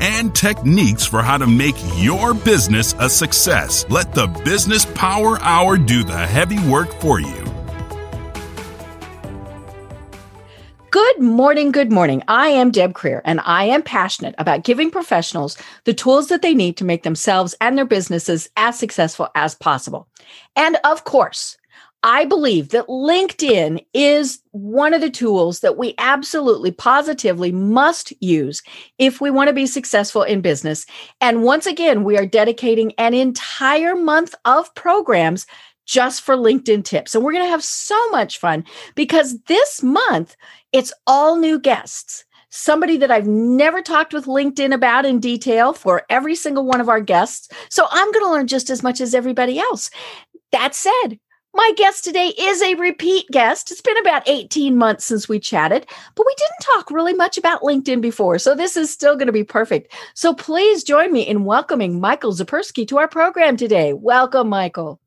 and techniques for how to make your business a success. Let the Business Power Hour do the heavy work for you. Good morning, good morning. I am Deb Krier, and I am passionate about giving professionals the tools that they need to make themselves and their businesses as successful as possible. And of course, I believe that LinkedIn is one of the tools that we absolutely positively must use if we want to be successful in business. And once again, we are dedicating an entire month of programs just for LinkedIn tips. And we're going to have so much fun because this month it's all new guests somebody that I've never talked with LinkedIn about in detail for every single one of our guests. So I'm going to learn just as much as everybody else. That said, my guest today is a repeat guest. It's been about 18 months since we chatted, but we didn't talk really much about LinkedIn before. So this is still going to be perfect. So please join me in welcoming Michael Zipursky to our program today. Welcome, Michael.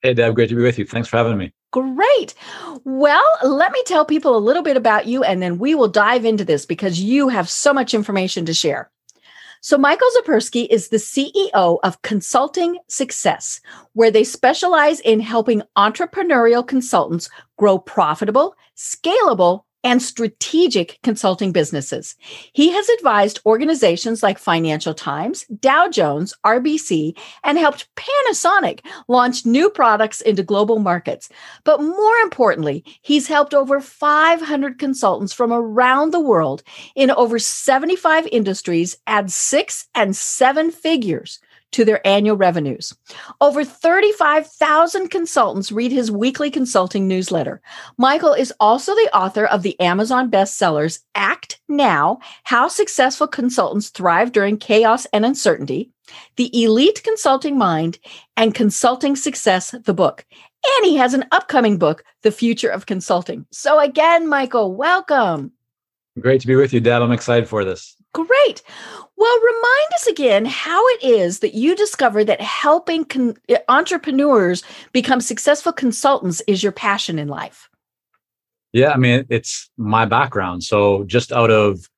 Hey, Deb. Great to be with you. Thanks for having me. Great. Well, let me tell people a little bit about you and then we will dive into this because you have so much information to share. So, Michael Zipursky is the CEO of Consulting Success, where they specialize in helping entrepreneurial consultants grow profitable, scalable, and strategic consulting businesses. He has advised organizations like Financial Times, Dow Jones, RBC, and helped Panasonic launch new products into global markets. But more importantly, he's helped over 500 consultants from around the world in over 75 industries add six and seven figures to their annual revenues. Over 35,000 consultants read his weekly consulting newsletter. Michael is also the author of the Amazon bestsellers Act Now How Successful Consultants Thrive During Chaos and Uncertainty, The Elite Consulting Mind, and Consulting Success, the book. And he has an upcoming book, The Future of Consulting. So, again, Michael, welcome. Great to be with you, Deb. I'm excited for this. Great. Well, remind us again how it is that you discovered that helping con- eh, entrepreneurs become successful consultants is your passion in life. Yeah, I mean, it's my background. So, just out of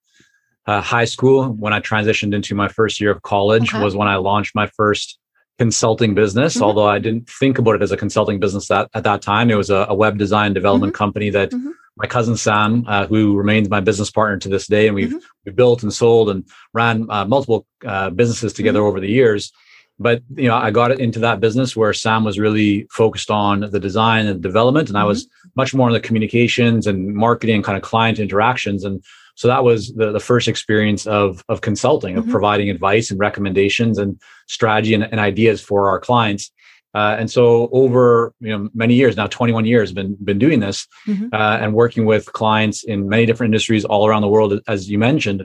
uh, high school, when I transitioned into my first year of college, okay. was when I launched my first consulting business. Mm-hmm. Although I didn't think about it as a consulting business that at that time, it was a, a web design development mm-hmm. company that. Mm-hmm my cousin Sam, uh, who remains my business partner to this day, and we've mm-hmm. we built and sold and ran uh, multiple uh, businesses together mm-hmm. over the years. But you know, I got into that business where Sam was really focused on the design and development, and mm-hmm. I was much more on the communications and marketing, kind of client interactions. And so that was the, the first experience of of consulting, of mm-hmm. providing advice and recommendations and strategy and, and ideas for our clients. Uh, and so over you know many years now 21 years been been doing this mm-hmm. uh, and working with clients in many different industries all around the world as you mentioned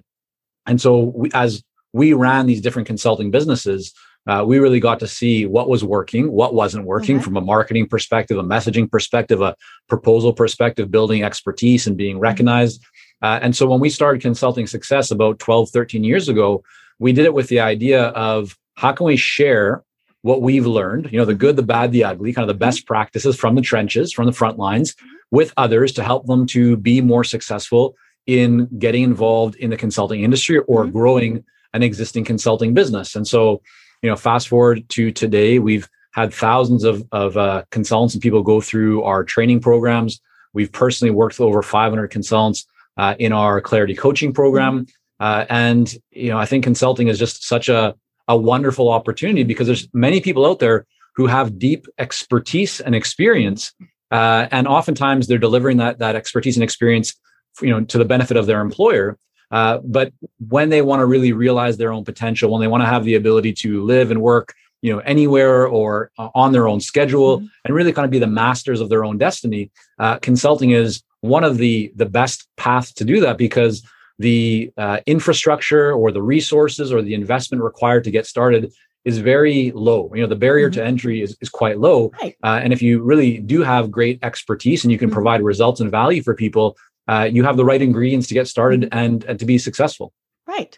and so we, as we ran these different consulting businesses uh, we really got to see what was working what wasn't working okay. from a marketing perspective a messaging perspective a proposal perspective building expertise and being mm-hmm. recognized mm-hmm. and so when we started consulting success about 12 13 years ago we did it with the idea of how can we share what we've learned, you know, the good, the bad, the ugly, kind of the mm-hmm. best practices from the trenches, from the front lines mm-hmm. with others to help them to be more successful in getting involved in the consulting industry or mm-hmm. growing an existing consulting business. And so, you know, fast forward to today, we've had thousands of, of uh, consultants and people go through our training programs. We've personally worked with over 500 consultants uh, in our clarity coaching program. Uh, and, you know, I think consulting is just such a, a wonderful opportunity because there's many people out there who have deep expertise and experience uh, and oftentimes they're delivering that that expertise and experience you know to the benefit of their employer uh, but when they want to really realize their own potential when they want to have the ability to live and work you know anywhere or uh, on their own schedule mm-hmm. and really kind of be the masters of their own destiny uh, consulting is one of the the best paths to do that because the uh, infrastructure or the resources or the investment required to get started is very low. You know, the barrier mm-hmm. to entry is, is quite low. Right. Uh, and if you really do have great expertise and you can mm-hmm. provide results and value for people, uh, you have the right ingredients to get started mm-hmm. and, and to be successful. Right.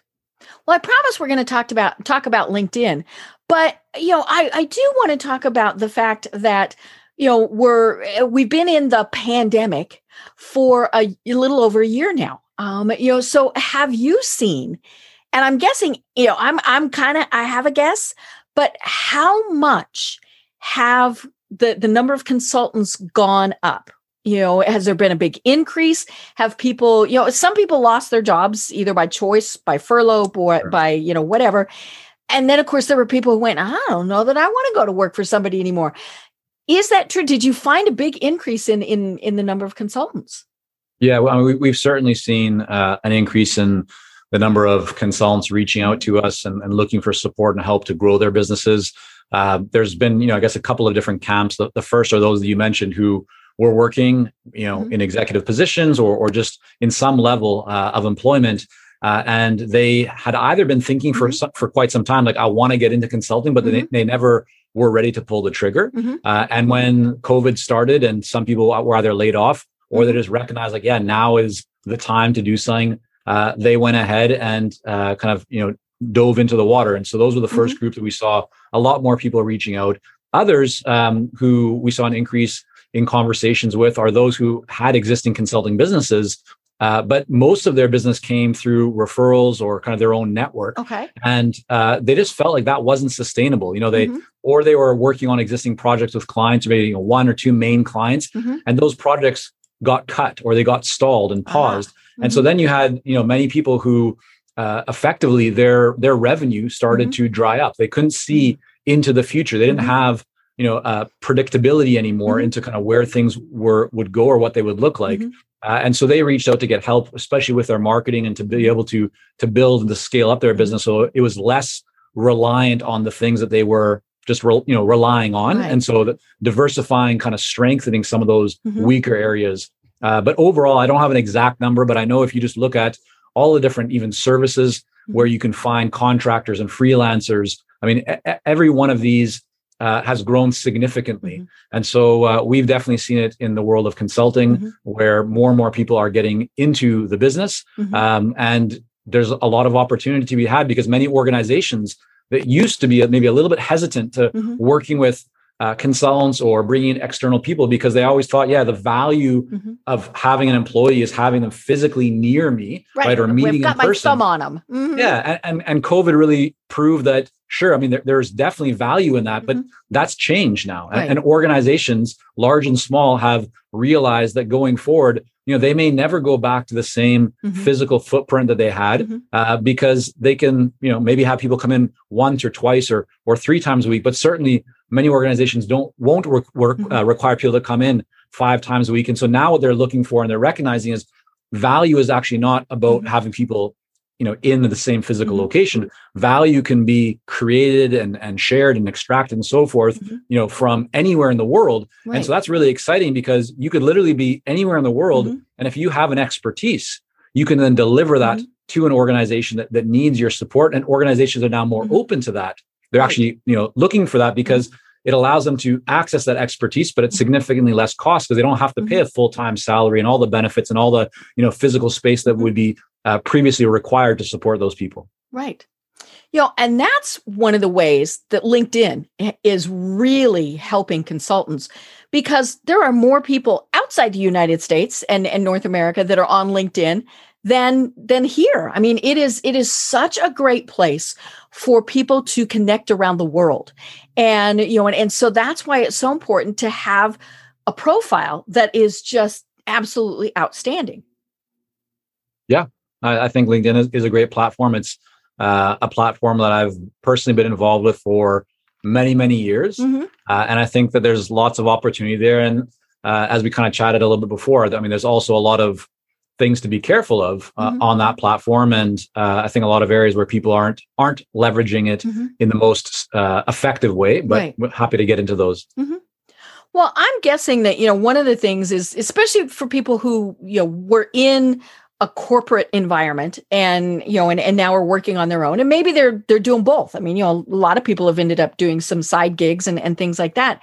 Well, I promise we're going to talk about talk about LinkedIn, but you know, I I do want to talk about the fact that you know we're we've been in the pandemic for a, a little over a year now. Um, you know, so have you seen? And I'm guessing, you know, I'm I'm kind of I have a guess, but how much have the the number of consultants gone up? you know has there been a big increase have people you know some people lost their jobs either by choice by furlough or sure. by you know whatever and then of course there were people who went i don't know that i want to go to work for somebody anymore is that true did you find a big increase in in in the number of consultants yeah well, we, have certainly seen uh, an increase in the number of consultants reaching out to us and, and looking for support and help to grow their businesses uh, there's been you know i guess a couple of different camps the, the first are those that you mentioned who were working, you know, mm-hmm. in executive positions or or just in some level uh, of employment. Uh, and they had either been thinking for mm-hmm. for quite some time, like I want to get into consulting, but mm-hmm. they, they never were ready to pull the trigger. Mm-hmm. Uh, and when COVID started, and some people were either laid off or they mm-hmm. just recognize like, yeah, now is the time to do something. Uh, they went ahead and uh, kind of you know dove into the water. And so those were the 1st mm-hmm. group that we saw a lot more people reaching out. Others um, who we saw an increase in conversations with are those who had existing consulting businesses uh, but most of their business came through referrals or kind of their own network. Okay. And uh, they just felt like that wasn't sustainable. You know, they mm-hmm. or they were working on existing projects with clients, maybe you know, one or two main clients, mm-hmm. and those projects got cut or they got stalled and ah, paused. Uh-huh. And so mm-hmm. then you had you know many people who uh, effectively their their revenue started mm-hmm. to dry up. They couldn't see mm-hmm. into the future. They didn't have you know uh, predictability anymore mm-hmm. into kind of where things were would go or what they would look like mm-hmm. uh, and so they reached out to get help especially with their marketing and to be able to to build and to scale up their mm-hmm. business so it was less reliant on the things that they were just re- you know relying on right. and so diversifying kind of strengthening some of those mm-hmm. weaker areas uh, but overall i don't have an exact number but i know if you just look at all the different even services where mm-hmm. you can find contractors and freelancers i mean every one of these uh, has grown significantly. Mm-hmm. And so uh, we've definitely seen it in the world of consulting, mm-hmm. where more and more people are getting into the business. Mm-hmm. Um, and there's a lot of opportunity to be had because many organizations that used to be maybe a little bit hesitant to mm-hmm. working with uh, consultants or bringing in external people because they always thought, yeah, the value mm-hmm. of having an employee is having them physically near me, right, right or meeting We've got in person. thumb on them. Mm-hmm. Yeah, and, and, and COVID really proved that sure. I mean, there, there's definitely value in that, but mm-hmm. that's changed now, right. and, and organizations, large and small, have realized that going forward, you know, they may never go back to the same mm-hmm. physical footprint that they had mm-hmm. uh, because they can, you know, maybe have people come in once or twice or or three times a week, but certainly many organizations don't won't work, work mm-hmm. uh, require people to come in five times a week and so now what they're looking for and they're recognizing is value is actually not about mm-hmm. having people you know in the same physical mm-hmm. location value can be created and and shared and extracted and so forth mm-hmm. you know from anywhere in the world right. and so that's really exciting because you could literally be anywhere in the world mm-hmm. and if you have an expertise you can then deliver that mm-hmm. to an organization that, that needs your support and organizations are now more open to that they're actually, you know, looking for that because it allows them to access that expertise, but it's mm-hmm. significantly less cost because they don't have to pay a mm-hmm. full-time salary and all the benefits and all the, you know, physical space that would be uh, previously required to support those people. Right. You know, and that's one of the ways that LinkedIn is really helping consultants because there are more people outside the United States and, and North America that are on LinkedIn than than here. I mean, it is it is such a great place for people to connect around the world. And you know, and, and so that's why it's so important to have a profile that is just absolutely outstanding. Yeah, I, I think LinkedIn is, is, a great platform. It's uh, a platform that I've personally been involved with for many, many years. Mm-hmm. Uh, and I think that there's lots of opportunity there. And uh, as we kind of chatted a little bit before, I mean, there's also a lot of things to be careful of uh, mm-hmm. on that platform and uh, i think a lot of areas where people aren't aren't leveraging it mm-hmm. in the most uh, effective way but right. happy to get into those mm-hmm. well i'm guessing that you know one of the things is especially for people who you know were in a corporate environment and you know and, and now are working on their own and maybe they're they're doing both i mean you know a lot of people have ended up doing some side gigs and, and things like that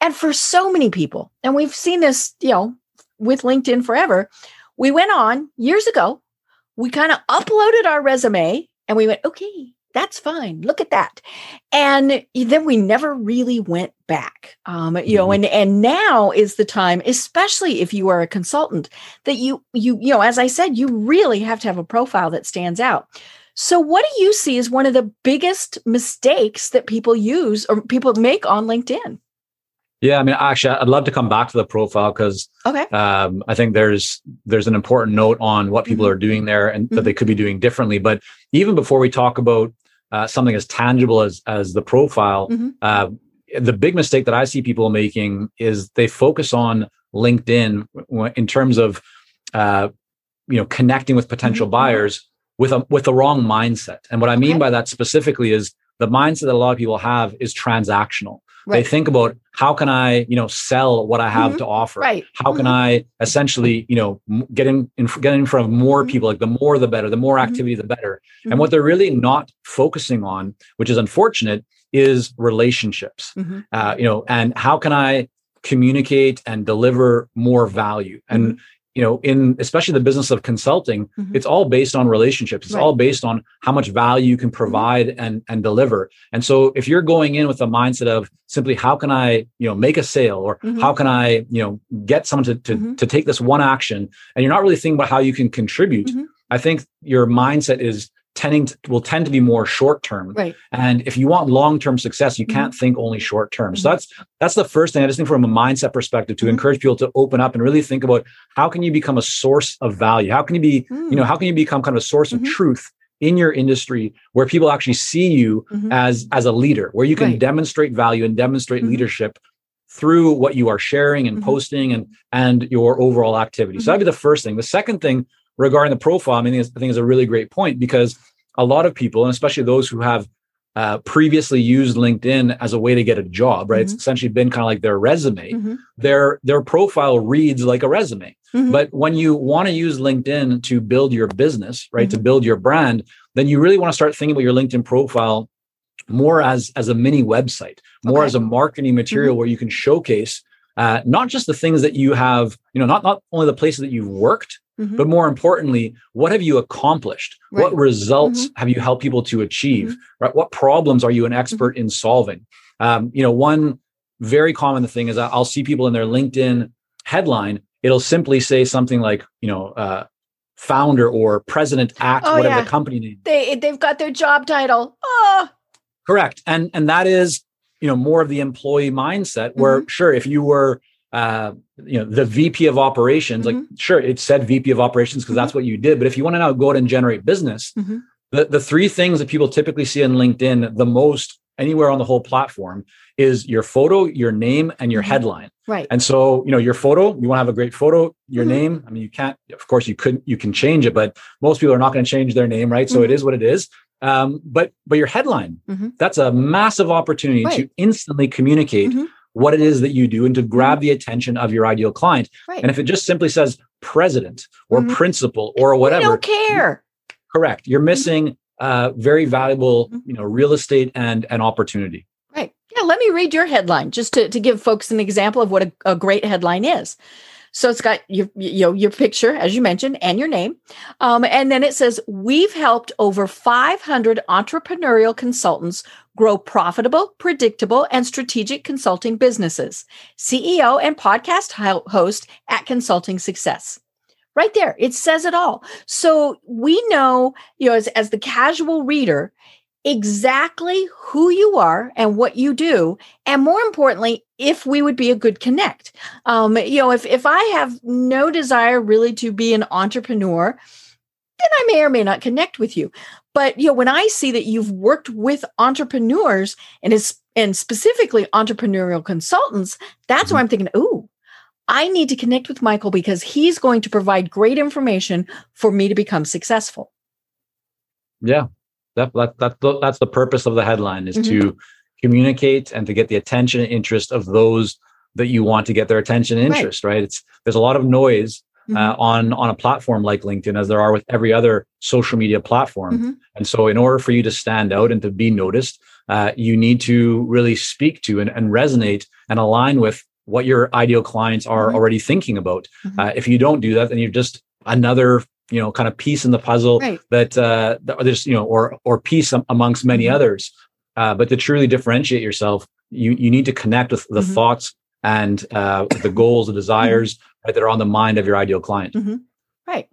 and for so many people and we've seen this you know with linkedin forever we went on years ago we kind of uploaded our resume and we went okay that's fine. Look at that. And then we never really went back. Um, you know, mm-hmm. and and now is the time, especially if you are a consultant, that you you you know, as I said, you really have to have a profile that stands out. So what do you see as one of the biggest mistakes that people use or people make on LinkedIn? Yeah, I mean, actually, I'd love to come back to the profile because okay. um, I think there's there's an important note on what people mm-hmm. are doing there and mm-hmm. that they could be doing differently. But even before we talk about uh, something as tangible as as the profile. Mm-hmm. Uh, the big mistake that I see people making is they focus on LinkedIn in terms of uh, you know connecting with potential mm-hmm. buyers with a with the wrong mindset. And what I mean okay. by that specifically is the mindset that a lot of people have is transactional. Right. They think about how can I, you know, sell what I have mm-hmm. to offer? Right. How mm-hmm. can I essentially, you know, get in, in get in front of more mm-hmm. people? Like the more the better, the more mm-hmm. activity the better. And mm-hmm. what they're really not focusing on, which is unfortunate, is relationships. Mm-hmm. Uh, you know, and how can I communicate and deliver more value? And you know in especially the business of consulting mm-hmm. it's all based on relationships it's right. all based on how much value you can mm-hmm. provide mm-hmm. and and deliver and so if you're going in with a mindset of simply how can i you know make a sale or mm-hmm. how can i you know get someone to to, mm-hmm. to take this one action and you're not really thinking about how you can contribute mm-hmm. i think your mindset is tending to, will tend to be more short term. Right. And if you want long term success, you mm-hmm. can't think only short term. Mm-hmm. So that's that's the first thing I just think from a mindset perspective to mm-hmm. encourage people to open up and really think about how can you become a source of value? How can you be, you know, mm. how can you become kind of a source of mm-hmm. truth in your industry where people actually see you mm-hmm. as as a leader, where you can right. demonstrate value and demonstrate mm-hmm. leadership through what you are sharing and posting and and your overall activity. So that'd be the first thing. The second thing regarding the profile, I mean, I think is a really great point because a lot of people, and especially those who have uh, previously used LinkedIn as a way to get a job, right? Mm-hmm. It's essentially been kind of like their resume. Mm-hmm. Their their profile reads like a resume. Mm-hmm. But when you want to use LinkedIn to build your business, right, to mm-hmm. build your brand, then you really want to start thinking about your LinkedIn profile more as as a mini website, more okay. as a marketing material mm-hmm. where you can showcase uh, not just the things that you have, you know, not not only the places that you've worked, Mm-hmm. But more importantly, what have you accomplished? Right. What results mm-hmm. have you helped people to achieve? Mm-hmm. Right? What problems are you an expert mm-hmm. in solving? Um, you know, one very common thing is I'll see people in their LinkedIn headline. It'll simply say something like, you know, uh, founder or president at oh, whatever yeah. the company name. They they've got their job title. Oh. Correct, and and that is you know more of the employee mindset. Where mm-hmm. sure, if you were uh, you know the VP of operations, mm-hmm. like sure, it said VP of operations because mm-hmm. that's what you did. But if you want to now go out and generate business, mm-hmm. the, the three things that people typically see on LinkedIn the most anywhere on the whole platform is your photo, your name, and your mm-hmm. headline. Right. And so, you know, your photo, you want to have a great photo, your mm-hmm. name. I mean, you can't, of course, you couldn't, you can change it, but most people are not going to change their name, right? So it mm-hmm. is what it is. Um, but but your headline, that's a massive opportunity right. to instantly communicate what it is that you do and to grab the attention of your ideal client. Right. And if it just simply says president or mm-hmm. principal or whatever, don't care. Correct. You're mm-hmm. missing mm-hmm. uh, very valuable, mm-hmm. you know, real estate and an opportunity. Right. Yeah. Let me read your headline just to, to give folks an example of what a, a great headline is. So it's got your you know your picture as you mentioned and your name, um, and then it says we've helped over 500 entrepreneurial consultants grow profitable, predictable, and strategic consulting businesses. CEO and podcast host at Consulting Success. Right there, it says it all. So we know, you know, as, as the casual reader, exactly who you are and what you do and more importantly if we would be a good connect. Um, you know if, if i have no desire really to be an entrepreneur then i may or may not connect with you. But you know when i see that you've worked with entrepreneurs and is and specifically entrepreneurial consultants that's mm-hmm. where i'm thinking oh i need to connect with michael because he's going to provide great information for me to become successful. Yeah that, that, that, that's the purpose of the headline is mm-hmm. to communicate and to get the attention and interest of those that you want to get their attention and interest right, right? it's there's a lot of noise mm-hmm. uh, on on a platform like LinkedIn as there are with every other social media platform. Mm-hmm. And so, in order for you to stand out and to be noticed, uh, you need to really speak to and, and, resonate and align with what your ideal clients are mm-hmm. already thinking about. Mm-hmm. Uh, if you don't do that, then you're just another you know kind of piece in the puzzle right. that uh there's you know or or piece amongst many mm-hmm. others uh, but to truly differentiate yourself you you need to connect with the mm-hmm. thoughts and uh, the goals, the desires mm-hmm. right, that are on the mind of your ideal client. Mm-hmm. Right.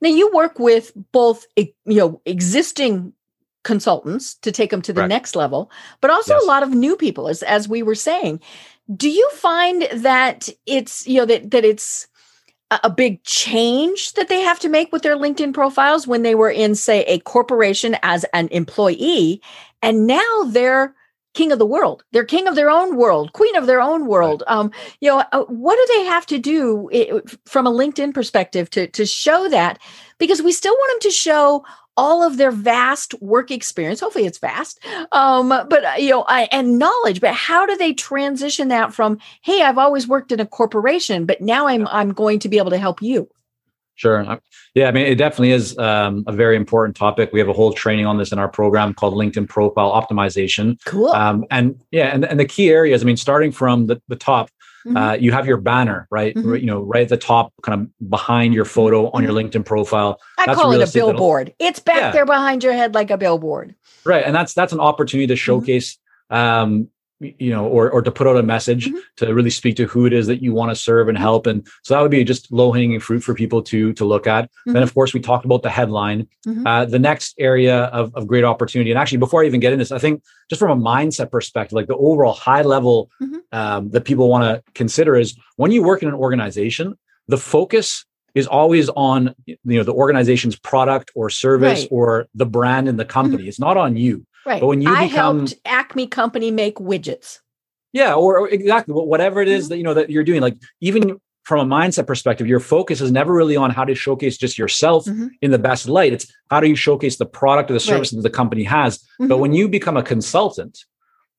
Now you work with both you know existing consultants to take them to the right. next level, but also yes. a lot of new people, as as we were saying. Do you find that it's you know that that it's a big change that they have to make with their LinkedIn profiles when they were in, say, a corporation as an employee, and now they're king of the world. They're king of their own world, queen of their own world. Right. Um, you know, uh, what do they have to do it, from a LinkedIn perspective to to show that? Because we still want them to show all of their vast work experience. Hopefully, it's vast, um, but uh, you know, I, and knowledge. But how do they transition that from, "Hey, I've always worked in a corporation, but now I'm I'm going to be able to help you." Sure. Yeah, I mean, it definitely is um, a very important topic. We have a whole training on this in our program called LinkedIn Profile Optimization. Cool. Um, and yeah, and, and the key areas, I mean, starting from the, the top, mm-hmm. uh, you have your banner, right? Mm-hmm. You know, right at the top, kind of behind your photo on mm-hmm. your LinkedIn profile. I that's call it a billboard. It's back yeah. there behind your head like a billboard. Right. And that's that's an opportunity to mm-hmm. showcase um, you know, or or to put out a message mm-hmm. to really speak to who it is that you want to serve and help. And so that would be just low hanging fruit for people to to look at. Mm-hmm. Then, of course, we talked about the headline. Mm-hmm. Uh, the next area of, of great opportunity, and actually, before I even get into this, I think just from a mindset perspective, like the overall high level mm-hmm. um, that people want to consider is when you work in an organization, the focus is always on you know the organization's product or service right. or the brand in the company. Mm-hmm. It's not on you. Right. But when you I become helped Acme Company make widgets. Yeah, or, exactly whatever it is mm-hmm. that you know that you're doing. Like even from a mindset perspective, your focus is never really on how to showcase just yourself mm-hmm. in the best light. It's how do you showcase the product or the service right. that the company has. Mm-hmm. But when you become a consultant,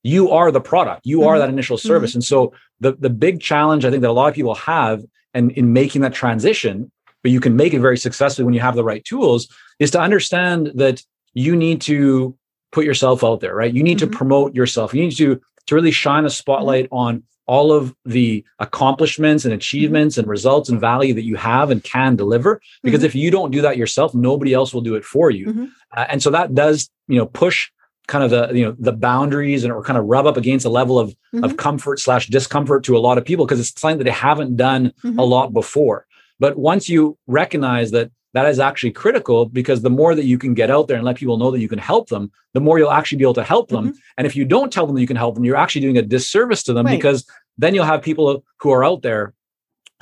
you are the product. You mm-hmm. are that initial service. Mm-hmm. And so the the big challenge I think that a lot of people have and in making that transition, but you can make it very successfully when you have the right tools, is to understand that you need to put yourself out there, right? You need mm-hmm. to promote yourself. You need to to really shine a spotlight mm-hmm. on all of the accomplishments and mm-hmm. achievements mm-hmm. and results and value that you have and can deliver because mm-hmm. if you don't do that yourself nobody else will do it for you mm-hmm. uh, and so that does you know push kind of the you know the boundaries and or kind of rub up against a level of mm-hmm. of comfort slash discomfort to a lot of people because it's something that they haven't done a lot before but once you recognize that that is actually critical because the more that you can get out there and let people know that you can help them, the more you'll actually be able to help them. Mm-hmm. And if you don't tell them that you can help them, you're actually doing a disservice to them right. because then you'll have people who are out there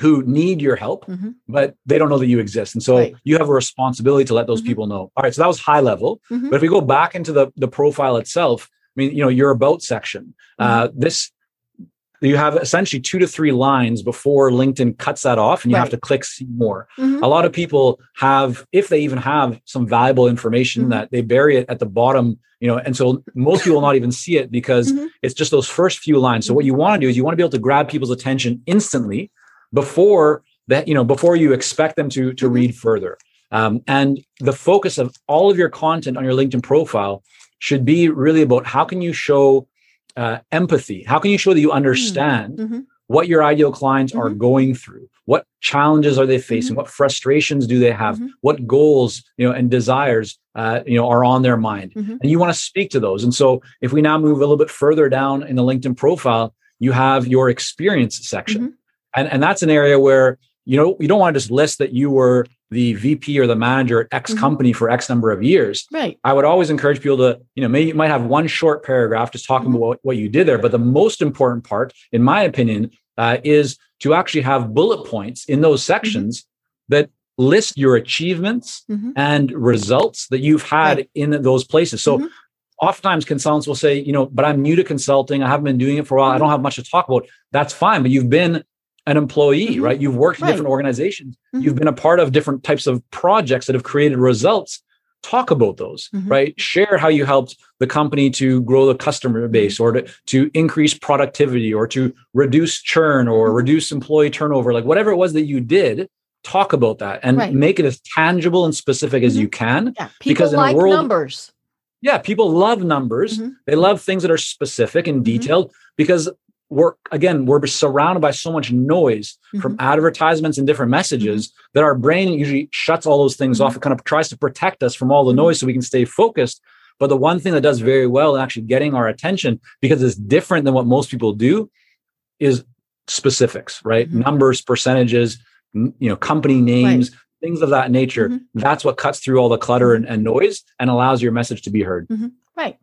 who need your help, mm-hmm. but they don't know that you exist. And so right. you have a responsibility to let those mm-hmm. people know. All right. So that was high level. Mm-hmm. But if we go back into the, the profile itself, I mean, you know, your about section, uh, mm-hmm. this you have essentially two to three lines before LinkedIn cuts that off and you right. have to click see more. Mm-hmm. A lot of people have, if they even have some valuable information mm-hmm. that they bury it at the bottom, you know, and so most people will not even see it because mm-hmm. it's just those first few lines. So what you want to do is you want to be able to grab people's attention instantly before that, you know, before you expect them to, to mm-hmm. read further. Um, and the focus of all of your content on your LinkedIn profile should be really about how can you show uh, empathy? How can you show that you hmm. understand mm-hmm. what your ideal clients mm-hmm. are going through? What challenges are they facing? Mm-hmm. What frustrations do they have? Mm-hmm. What goals, you know, and desires, uh, you know, are on their mind? Mm-hmm. And you want to speak to those. And so, if we now move a little bit further down in the LinkedIn profile, you have your experience section, mm-hmm. and and that's an area where you know you don't want to just list that you were the VP or the manager at X mm-hmm. company for X number of years. Right. I would always encourage people to, you know, maybe you might have one short paragraph just talking mm-hmm. about what, what, you did there. But the most important part, in my opinion, uh, is to actually have bullet points in those mm-hmm. sections mm-hmm. that list your achievements mm-hmm. and results that you've had right. in those places. So mm-hmm. oftentimes consultants will say, you know, but I'm new to consulting. I haven't been doing it for a while. I don't have much to talk about. That's fine. But you've been an employee, mm-hmm. right? You've worked in different organizations. Mm-hmm. You've been a part of different types of projects that have created results. Talk about those, mm-hmm. right? Share how you helped the company to grow the customer mm-hmm. base or to, to increase productivity or to reduce churn or mm-hmm. reduce employee turnover, like whatever it was that you did, talk about that and Right. make it as tangible and specific as you can. Yeah. People Because in a like world- numbers. Yeah, people love numbers. Mhm. They love things that are specific and detailed because we're again we're surrounded by so much noise from Mm-hmm. advertisements and different messages that our brain usually shuts all those things Mhm. off. It kind of tries to protect us from all the Mhm. noise so we can stay focused. But the one thing that does very well in actually getting our attention because it's different than what most people do is specifics, right? Mhm. Numbers, percentages, you know, company names, things of that nature. Mhm. That's what cuts through all the clutter and, and noise and allows your message to be heard. Right.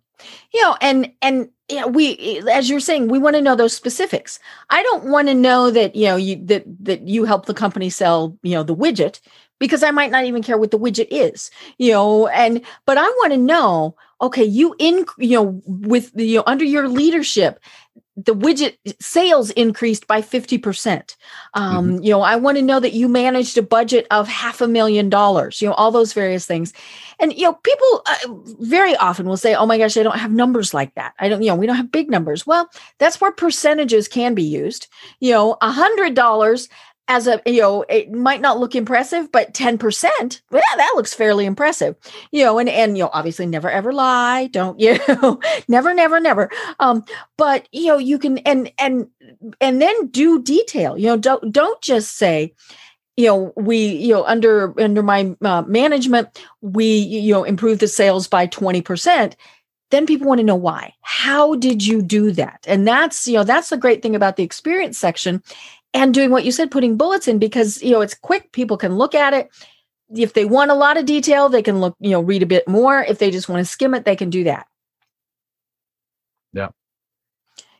You know, and and yeah, we as you're saying, we want to know those specifics. I don't want to know that, you know, you that that you help the company sell, you know, the widget because I might not even care what the widget is, you know, and but I want to know, okay, you in you know, with you know, under your leadership, the widget sales increased by 50%. Um, you know, I want to know that you managed a budget of half a million dollars, you know, all those various things. And, you know, people uh, very often will say, oh my gosh, I don't have numbers like that. I don't, you know, we don't have big numbers. Well, that's where percentages can be used. You know, a hundred dollars as a, you know, it might not look impressive, but 10%, yeah that looks fairly impressive. You know, and, and, you know, obviously never ever lie. Don't, you never, never, never. Um, but you know, you can, and, and, and then do detail, you know, don't, don't just say, you know we you know under under my uh, management we you know improved the sales by 20% then people want to know why how did you do that and that's you know that's the great thing about the experience section and doing what you said putting bullets in because you know it's quick. People can look at it. If they want a lot of detail they can look you know read a bit more. If they just want to skim it they can do that. Yeah.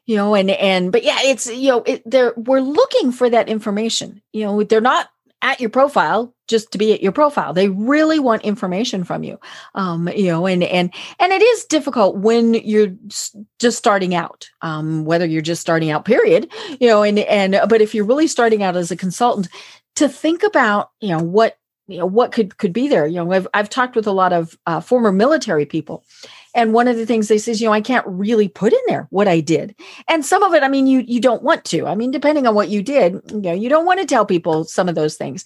you know and and but yeah it's you know it, they're we're looking for that information. You know they're not at your profile just to be at your profile. They really want information from you um you know and and and it is difficult when you're just starting out um whether you're just starting out period you know and and but if you're really starting out as a consultant to think about you know what you know what could could be there. You know i've, I've talked with a lot of uh, former military people and one of the things they say is you know i can't really put in there what i did. And some of it i mean you you don't want to. I mean depending on what you did you know you don't want to tell people some of those things.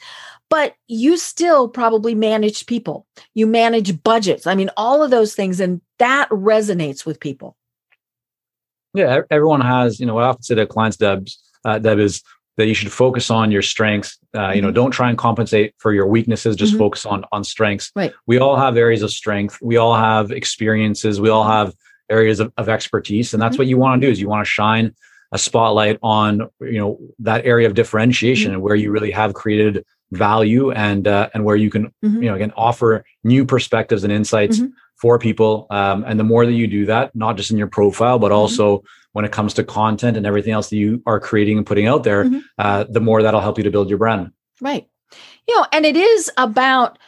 But you still probably manage people. You manage budgets. I mean all of those things and that resonates with people. Yeah, everyone has, you know, what I often say to clients, Debs, uh, Deb, is that you should focus on your strengths. Uh, You know, don't try and compensate for your weaknesses. Just Mhm. focus on on strengths. Right. We all have areas of strength. We all have experiences. We all have areas of, of expertise, and that's Mhm. what you want to do. Is you want to shine a spotlight on you know that area of differentiation Mm-hmm. and where you really have created value and uh, and where you can Mhm. you know again offer new perspectives and insights for people. Um, and the more that you do that, not just in your profile, but also when it comes to content and everything else that you are creating and putting out there, Mhm. uh, the more that'll help you to build your brand. Right. You know, and it is about,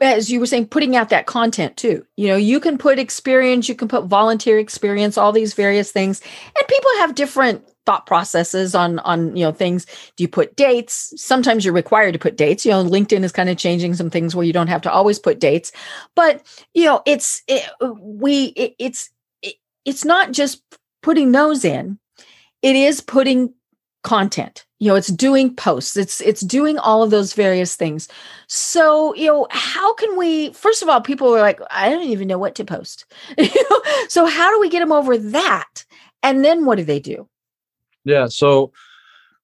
as you were saying, putting out that content too. You know, you can put experience, you can put volunteer experience, all these various things. And people have different thought processes on on you know things do you put dates sometimes you're required to put dates you know linkedin is kind of changing some things where you don't have to always put dates but you know it's it, we it, it's it, it's not just putting those in it is putting content you know it's doing posts it's it's doing all of those various things so you know how can we first of all people are like i don't even know what to post You know, so how do we get them over that and then what do they do Yeah. So,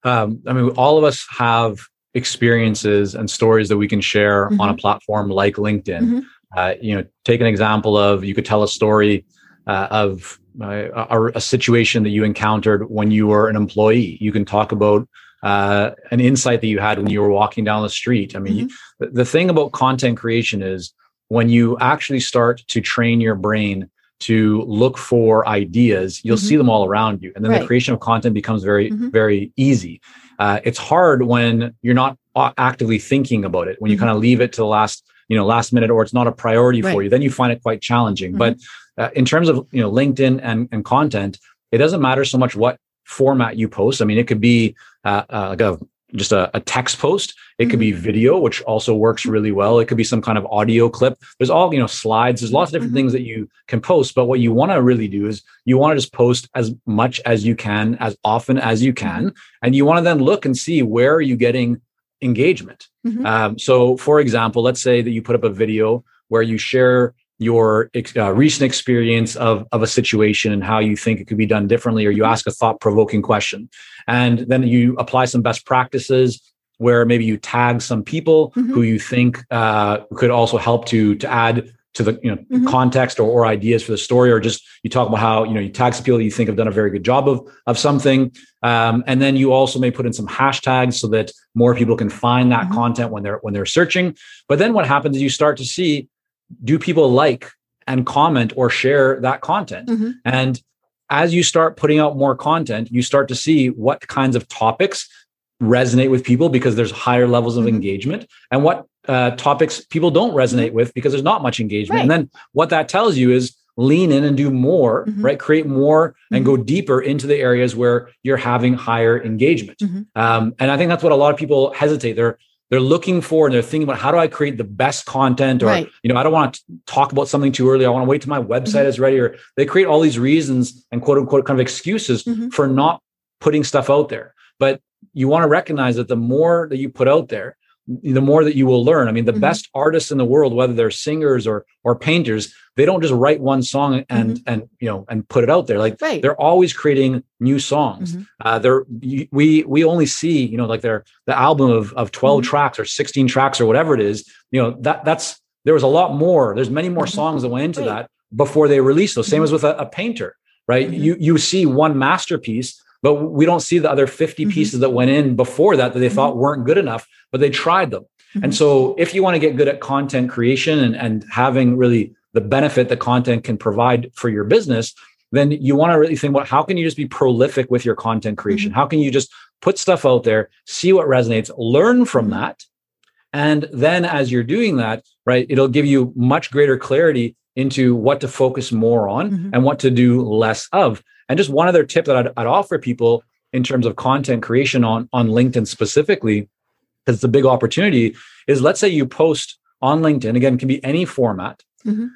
um, I mean, all of us have experiences and stories that we can share on a platform like LinkedIn. Mhm. Uh, you know, take an example of you could tell a story uh, of uh, a, a situation that you encountered when you were an employee. You can talk about uh, an insight that you had when you were walking down the street. I mean, you- the, the thing about content creation is when you actually start to train your brain to look for ideas, you'll Mhm. see them all around you. And then Right. the creation of content becomes very, Mhm. very easy. Uh, it's hard when you're not actively thinking about it, when you Mhm. kind of leave it to the last, you know, last minute, or it's not a priority for you, then you find it quite challenging. Mhm. But uh, in terms of, you know, LinkedIn and, and content, it doesn't matter so much what format you post. I mean, it could be uh, uh, like a just a, a text post. It could be Mm-hmm. video, which also works really well. It could be some kind of audio clip. There's all, you know, slides. There's lots of different Mhm. things that you can post. But what you want to really do is you want to just post as much as you can, as often as you can. Mm-hmm. And you want to then look and see where are you getting engagement. Mm-hmm. Um, so, for example, let's say that you put up a video where you share your uh, recent experience of, of a situation and how you think it could be done differently, or you ask a thought provoking question. And then you apply some best practices where maybe you tag some people mm-hmm. who you think uh, could also help to, to add to the you know mm-hmm. context or, or ideas for the story or just you talk about how you know you tag some people you think have done a very good job of of something um, and then you also may put in some hashtags so that more people can find that mm-hmm. content when they're when they're searching but then what happens is you start to see do people like and comment or share that content mm-hmm. and as you start putting out more content you start to see what kinds of topics resonate with people because there's higher levels of mm-hmm. engagement and what uh, topics people don't resonate with because there's not much engagement. Right. And then what that tells you is lean in and do more, mm-hmm. right? Create more and mm-hmm. go deeper into the areas where you're having higher engagement. Mm-hmm. Um, and I think that's what a lot of people hesitate. They're they're looking for and they're thinking about how do I create the best content or right. you know I don't want to talk about something too early. I want to wait till my website mm-hmm. is ready. Or they create all these reasons and quote unquote kind of excuses mm-hmm. for not putting stuff out there. But you want to recognize that the more that you put out there, the more that you will learn. I mean, the mm-hmm. best artists in the world, whether they're singers or or painters, they don't just write one song and mm-hmm. and you know and put it out there. Like right. they're always creating new songs. Mm-hmm. Uh, they're we we only see you know like their the album of of 12 mm-hmm. tracks or sixteen tracks or whatever it is. You know that that's there was a lot more. There's many more mm-hmm. songs that went into right. that before they released those. Same as mm-hmm. with a, a painter, right? You you see one masterpiece but we don't see the other 50 mm-hmm. pieces that went in before that that they mm-hmm. thought weren't good enough but they tried them mm-hmm. and so if you want to get good at content creation and, and having really the benefit that content can provide for your business then you want to really think about how can you just be prolific with your content creation mm-hmm. how can you just put stuff out there see what resonates learn from mm-hmm. that and then as you're doing that right it'll give you much greater clarity into what to focus more on mm-hmm. and what to do less of and just one other tip that I'd, I'd offer people in terms of content creation on, on LinkedIn specifically, because it's a big opportunity, is let's say you post on LinkedIn, again, can be any format. Mm-hmm.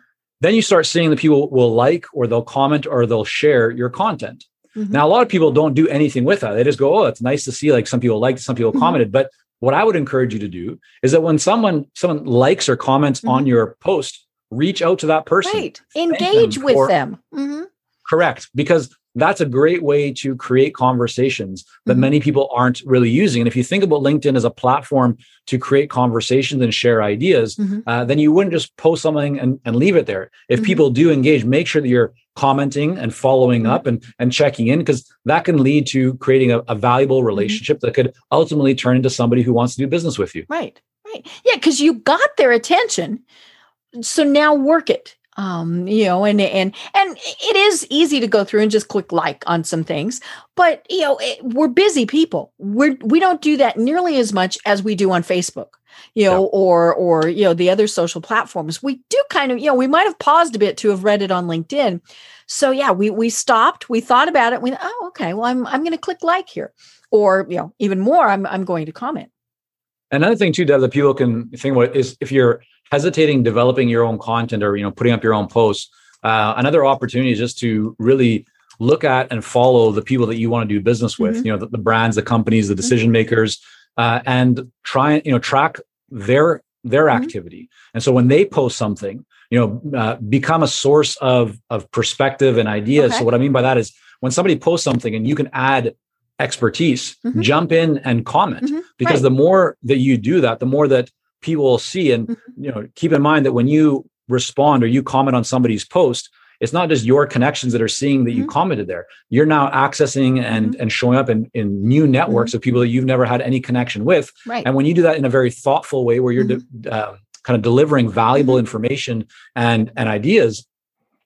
Then you start seeing that people will like or they'll comment or they'll share your content. Mm-hmm. Now, a lot of people don't do anything with that. They just go, oh, it's nice to see like some people liked, some people mm-hmm. commented. But what I would encourage you to do is that when someone someone likes or comments on mm-hmm. your post, reach out to that person. Right. Engage them with for, them. Mm-hmm. Correct. Because that's a great way to create conversations that mm-hmm. many people aren't really using. And if you think about LinkedIn as a platform to create conversations and share ideas, mm-hmm. uh, then you wouldn't just post something and, and leave it there. If mm-hmm. people do engage, make sure that you're commenting and following mm-hmm. up and, and checking in, because that can lead to creating a, a valuable mm-hmm. relationship that could ultimately turn into somebody who wants to do business with you. Right. Right. Yeah. Because you got their attention. So now work it um you know and and and it is easy to go through and just click like on some things but you know it, we're busy people. We're we don't do that nearly as much as we do on facebook you know or or you know the other social platforms. We do kind of you know we might have paused a bit to have read it on linkedin. So yeah we we stopped we thought about it we oh okay well i'm i'm going to click like here or you know even more i'm i'm going to comment. Another thing too Deb, that people can think about is if you're hesitating developing your own content or you know putting up your own posts uh, another opportunity is just to really look at and follow the people that you want to do business with mm-hmm. you know the, the, brands the companies the mm-hmm. decision makers uh, and try and you know track their their mm-hmm. activity and so when they post something you know uh, become a source of of perspective and ideas okay. so what i mean by that is when somebody posts something and you can add expertise mm-hmm. jump in and comment mm-hmm. because right. the more that you do that the more that people will see. And mm-hmm. you know, keep in mind that when you respond or you comment on somebody's post, it's not just your connections that are seeing that you mm-hmm. commented there. You're now accessing and mm-hmm. and showing up in, in new networks mm-hmm. of people that you've never had any connection with. Right. And when you do that in a very thoughtful way, where you're mm-hmm. de- uh, kind of delivering valuable mm-hmm. information and and ideas,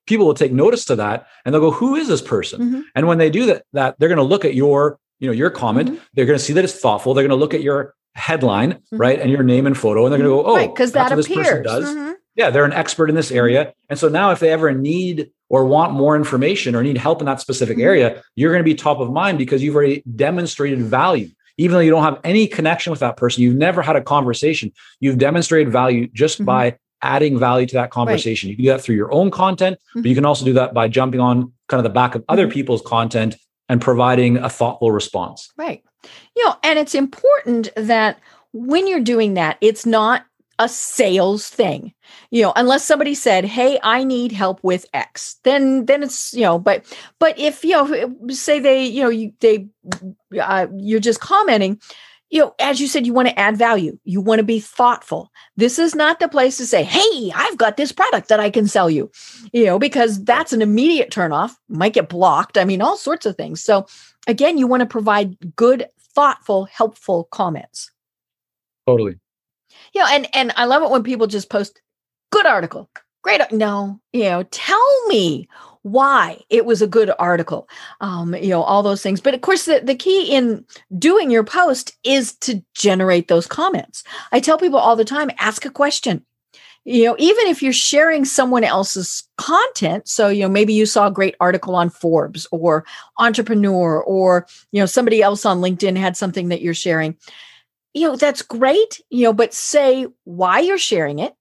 people will take notice to that and they'll go, "Who is this person?" And when they do that, that they're going to look at your you know your comment. They're going to see that it's thoughtful. They're going to look at your headline, mm-hmm. right, and your name and photo, and they're going to go, "Oh, because right, that appears." does. Mm-hmm. Yeah, they're an expert in this area, and so now if they ever need or want more information or need help in that specific mm-hmm. area, you're going to be top of mind because you've already demonstrated value. Even though you don't have any connection with that person, you've never had a conversation. You've demonstrated value just mm-hmm. by adding value to that conversation. Right. You can do that through your own content, but you mm-hmm. can also do that by jumping on kind of the back of other mm-hmm. people's content and providing a thoughtful response. Right. You know, and it's important that when you're doing that, it's not a sales thing. You know unless somebody said hey i need help with x then then it's you know but but if you know say they you know you they uh, you're just commenting you know as you said you want to add value you want to be thoughtful. This is not the place to say hey i've got this product that i can sell you you know because that's an immediate turnoff might get blocked i mean all sorts of things. So again you want to provide good thoughtful helpful comments. Totally. You know, and and I love it when people just post good article, great. No, you know, tell me why it was a good article um, you know all those things. But of course the, the key in doing your post is to generate those comments. I tell people all the time ask a question you know even if you're sharing someone else's content so you know maybe you saw a great article on forbes or entrepreneur or you know somebody else on linkedin had something that you're sharing you know, that's great, you know, but say why you're sharing it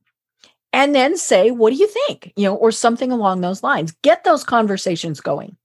and then say, what do you think? You know, or something along those lines. Get those conversations going.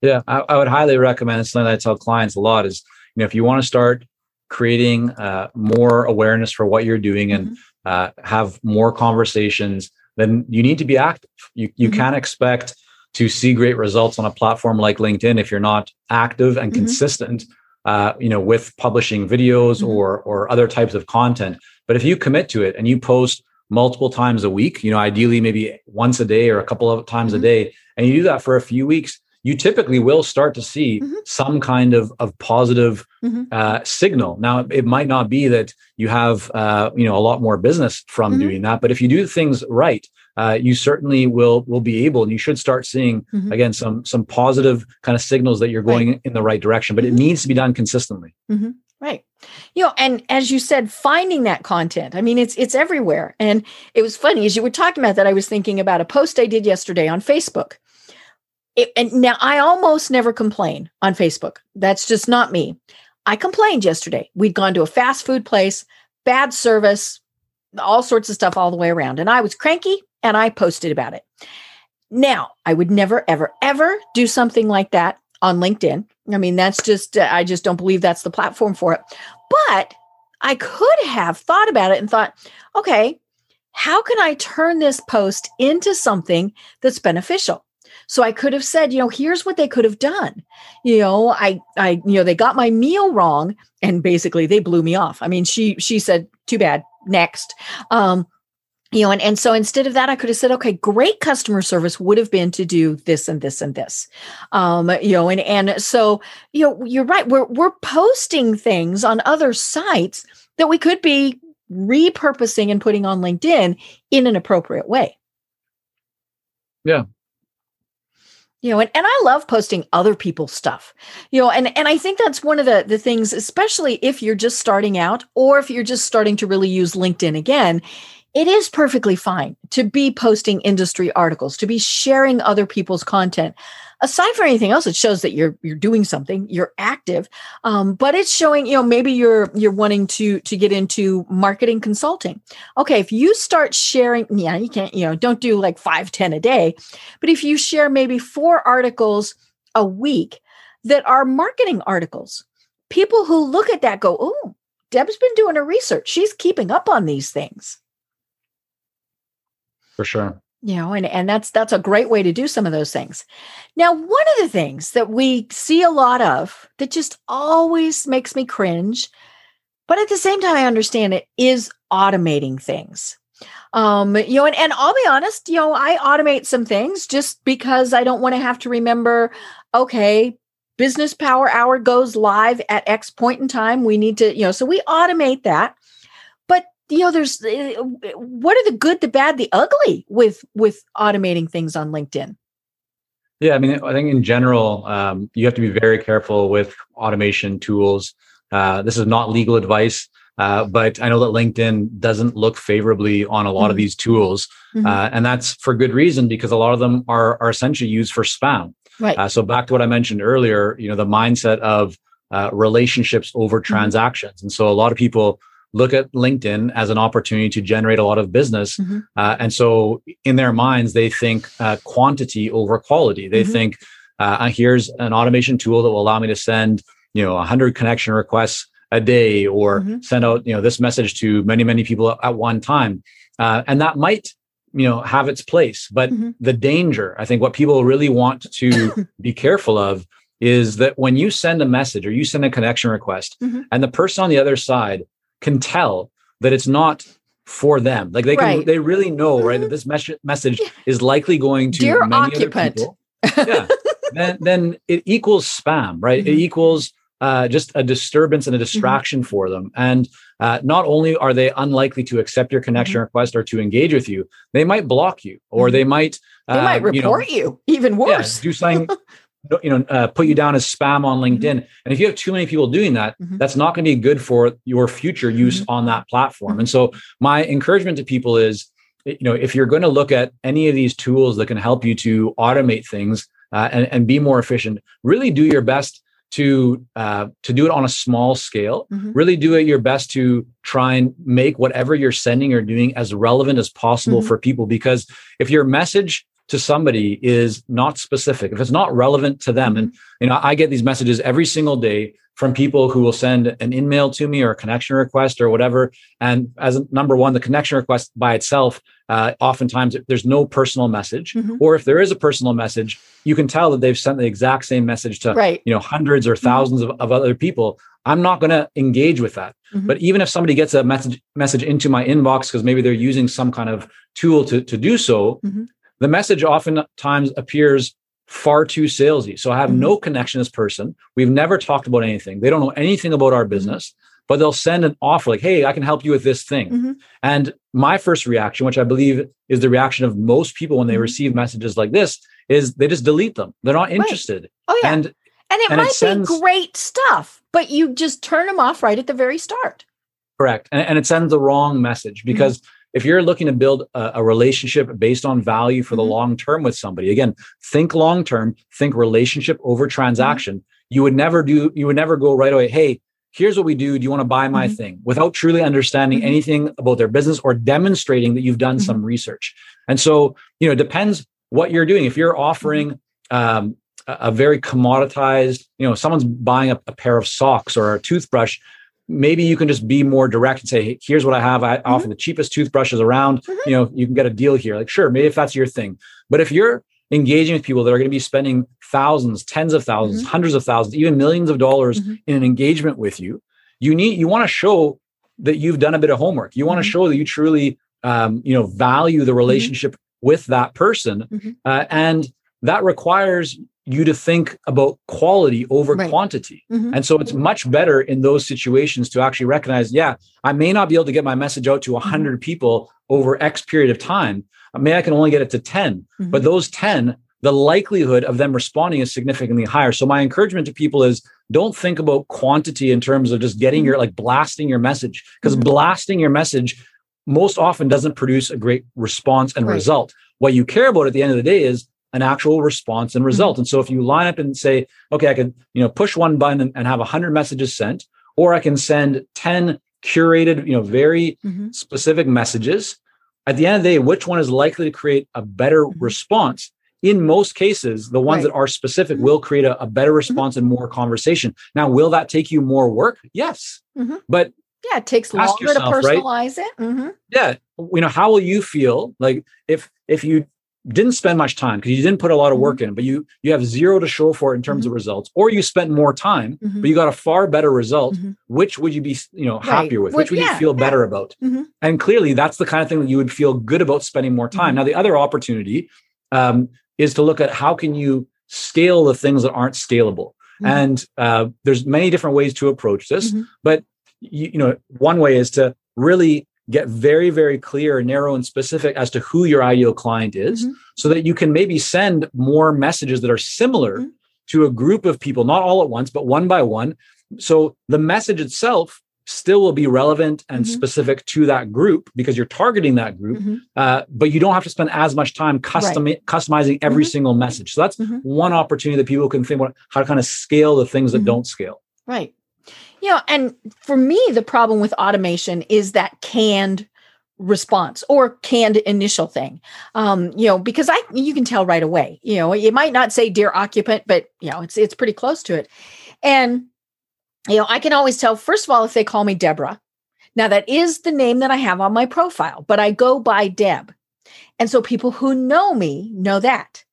Yeah, I, I would highly recommend it's something I tell clients a lot is, you know, if you want to start creating uh, more awareness for what you're doing and mm-hmm. Uh, have more conversations, then you need to be active. You, you mm-hmm. can't expect to see great results on a platform like LinkedIn if you're not active and mm-hmm. consistent uh, you know, with publishing videos mm-hmm. or or other types of content. But if you commit to it and you post multiple times a week, you know, ideally maybe once a day or a couple of times mm-hmm. a day, and you do that for a few weeks, you typically will start to see mm-hmm. some kind of of positive mm-hmm. uh, signal. Now, it might not be that you have uh, you know a lot more business from mm-hmm. doing that, but if you do things right, uh, you certainly will will be able and you should start seeing mm-hmm. again some some positive kind of signals that you're going right. in the right direction but mm-hmm. it needs to be done consistently mm-hmm. right you know and as you said finding that content i mean it's it's everywhere and it was funny as you were talking about that i was thinking about a post i did yesterday on facebook it, and now i almost never complain on facebook that's just not me i complained yesterday we'd gone to a fast food place bad service all sorts of stuff all the way around and i was cranky and I posted about it. Now, I would never, ever, ever do something like that on LinkedIn. I mean, that's just, uh, I just don't believe that's the platform for it. But I could have thought about it and thought, okay, how can I turn this post into something that's beneficial? So I could have said, you know, here's what they could have done. You know, I, I, you know, they got my meal wrong, and basically they blew me off. I mean, she, she said, too bad, next. Um, you know and, and so instead of that i could have said okay great customer service would have been to do this and this and this um you know and and so you know you're right we're we're posting things on other sites that we could be repurposing and putting on linkedin in an appropriate way yeah you know and, and i love posting other people's stuff you know and and i think that's one of the the things especially if you're just starting out or if you're just starting to really use linkedin again it is perfectly fine to be posting industry articles, to be sharing other people's content. Aside from anything else, it shows that you're you're doing something, you're active. Um, but it's showing, you know, maybe you're you're wanting to to get into marketing consulting. Okay, if you start sharing, yeah, you can't, you know, don't do like five, ten a day, but if you share maybe four articles a week that are marketing articles, people who look at that go, oh, Deb's been doing her research. She's keeping up on these things for sure you know and, and that's that's a great way to do some of those things. Now one of the things that we see a lot of that just always makes me cringe but at the same time i understand it is automating things. Um you know and, and i'll be honest you know i automate some things just because i don't want to have to remember okay business power hour goes live at x point in time we need to you know so we automate that you know there's eh, what are the good the bad the ugly with with automating things on linkedin yeah i mean i think in general um, you have to be very careful with automation tools uh, this is not legal advice uh, but i know that linkedin doesn't look favorably on a lot mm-hmm. of these tools mm-hmm. uh, and that's for good reason because a lot of them are, are essentially used for spam right uh, so back to what i mentioned earlier you know the mindset of uh, relationships over mm-hmm. transactions and so a lot of people look at LinkedIn as an opportunity to generate a lot of business. Mm-hmm. Uh, and so in their minds, they think uh, quantity over quality. They mm-hmm. think, uh, uh here's an automation tool that will allow me to send, you know, 100 connection requests a day or mm-hmm. send out you know this message to many many people at one time uh, and that might you know have its place but mm-hmm. the danger i think what people really want to be careful of is that when you send a message or you send a connection request mm-hmm. and the person on the other side can tell that it's not for them like they can right. they really know right that mm-hmm. this mes- message is likely going to Dear many occupant. other people yeah then then it equals spam right mm-hmm. it equals uh, just a disturbance and a mm-hmm. distraction mm-hmm. for them. And uh, not only are they unlikely to accept your connection mm-hmm. request or to engage with you, they might block you or they mm-hmm. might they might report you, know, you even worse. Yeah, do something. you know, uh, put you down as spam on mm-hmm. LinkedIn. And if you have too many people doing that, that's not going to be good for your future use on that platform. And so, my encouragement to people is, you know, if you're going to look at any of these tools that can help you to automate things uh, and, and be more efficient, really do your best to uh, to do it on a small scale mm-hmm. really do it your best to try and make whatever you're sending or doing as relevant as possible mm-hmm. for people because if your message to somebody is not specific if it's not relevant to them and mm-hmm. you know i get these messages every single day from people who will send an email to me or a connection request or whatever. And as number one, the connection request by itself, uh, oftentimes there's no personal message, mm-hmm. or if there is a personal message, you can tell that they've sent the exact same message to right. you know hundreds or 1000s mm-hmm. of, of other people. I'm not going to engage with that. Mm-hmm. But even if somebody gets a message message into my inbox because maybe they're using some kind of tool to to do so, mm-hmm. The message oftentimes appears far too salesy. So I have mm-hmm. no connection to this person. We've never talked about anything. They don't know anything about our mm-hmm. business, but they'll send an offer like, hey, I can help you with this thing. Mm-hmm. And my first reaction, which I believe is the reaction of most people when they mm-hmm. receive messages like this, is they just delete them. They're not interested. Right. Oh, yeah. And, and it and might it sends, be great stuff, but you just turn them off right at the very start. Correct. And, and it sends the wrong message mm-hmm. If you're looking to build a, a relationship based on value for mm-hmm. the long term with somebody, again, think long term, think relationship over mm-hmm. transaction. Mm-hmm. You would never do, you would never go right away, hey, here's what we do. Do you want to buy my mm-hmm. thing without truly understanding mm-hmm. anything about their business or demonstrating that you've done some mm-hmm. research? And so, you know, it depends what you're doing. If you're offering, um, a very commoditized, you know, someone's buying a, a, pair of socks or a toothbrush, maybe you can just be more direct and say, hey, here's what I have. I mm-hmm. offer the cheapest toothbrushes around. Mm-hmm. You know, you can get a deal here. Like, sure, maybe if that's your thing. But if you're engaging with people that are going to be spending thousands, tens of 1000s mm-hmm. hundreds of thousands, even millions of dollars mm-hmm. in an engagement with you, you need you want to show that you've done a bit of homework. You want to mm-hmm. show that you truly um, you know value the mm-hmm. relationship with that person. Uh, and that requires you to think about quality over right. quantity. Mm-hmm. And so it's much better in those situations to actually recognize, yeah, I may not be able to get my message out to 100 mm-hmm. people over X period of time. Maybe I can only get it to 10, mm-hmm. but those 10, the likelihood of them responding is significantly higher. So my encouragement to people is don't think about quantity in terms of just getting your mm-hmm. like blasting your message because mm-hmm. blasting your message most often doesn't produce a great response and right. result. What you care about at the end of the day is an actual response and result. Mm-hmm. And so if you line up and say, okay, I can, you know, push one button and, and have 100 messages sent, or I can send 10 curated, you know, very mm-hmm. specific messages. At the end of the day, which one is likely to create a better mm-hmm. response? In most cases, the ones right. that are specific mm-hmm. will create a, a better mm-hmm. response and more conversation. Now, will that take you more work? Yes. Mm-hmm. But yeah, it takes longer yourself, to personalize right? it. Yeah. You know, how will you feel like if if you didn't spend much time because you didn't put a lot of work mm-hmm. in, but you you have zero to show for it in terms mm-hmm. of results, or you spent more time, mm-hmm. but you got a far better result. Mm-hmm. Which would you be, you know, happier right. with? Which would yeah, you feel better about? Mm-hmm. And clearly, that's the kind of thing that you would feel good about spending more time. Mm-hmm. Now, the other opportunity um, is to look at how can you scale the things that aren't scalable. And uh, there's many different ways to approach this, but you, you know, one way is to really get very very clear narrow and specific as to who your ideal client is mm-hmm. so that you can maybe send more messages that are similar mm-hmm. to a group of people not all at once but one by one so the message itself still will be relevant and mm-hmm. specific to that group because you're targeting that group mm-hmm. uh, but you don't have to spend as much time custom right. customizing every mm-hmm. single message so that's mm-hmm. one opportunity that people can think about how to kind of scale the things that don't scale right you know, and for me, the problem with automation is that canned response or canned initial thing. Um, you know, because I you can tell right away. You know, it might not say dear occupant, but you know, it's it's pretty close to it. And you know, I can always tell, first of all, if they call me Deborah. Now, that is the name that I have on my profile, but I go by Deb. And so people who know me know that.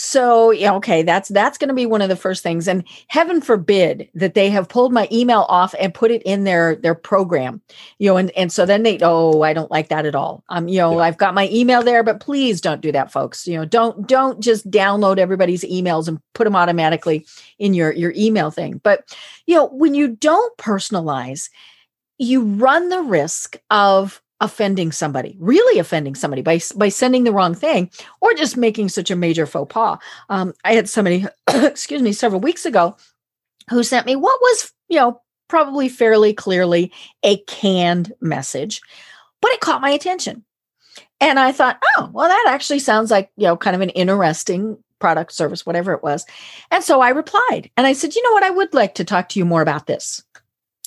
So, yeah, okay, that's that's going to be one of the first things. And heaven forbid that they have pulled my email off and put it in their their program. You know, and and so then they oh, I don't like that at all. Um, you know, yeah. I've got my email there, but please don't do that, folks. You know, don't don't just download everybody's emails and put them automatically in your your email thing. But you know, when you don't personalize, you run the risk of offending somebody, really offending somebody by by sending the wrong thing, or just making such a major faux pas. Um, I had somebody, excuse me, several weeks ago, who sent me what was you know probably fairly clearly a canned message, but it caught my attention, and I thought, oh, well, that actually sounds like you know kind of an interesting product, service, whatever it was, and so I replied, and I said, you know what, I would like to talk to you more about this.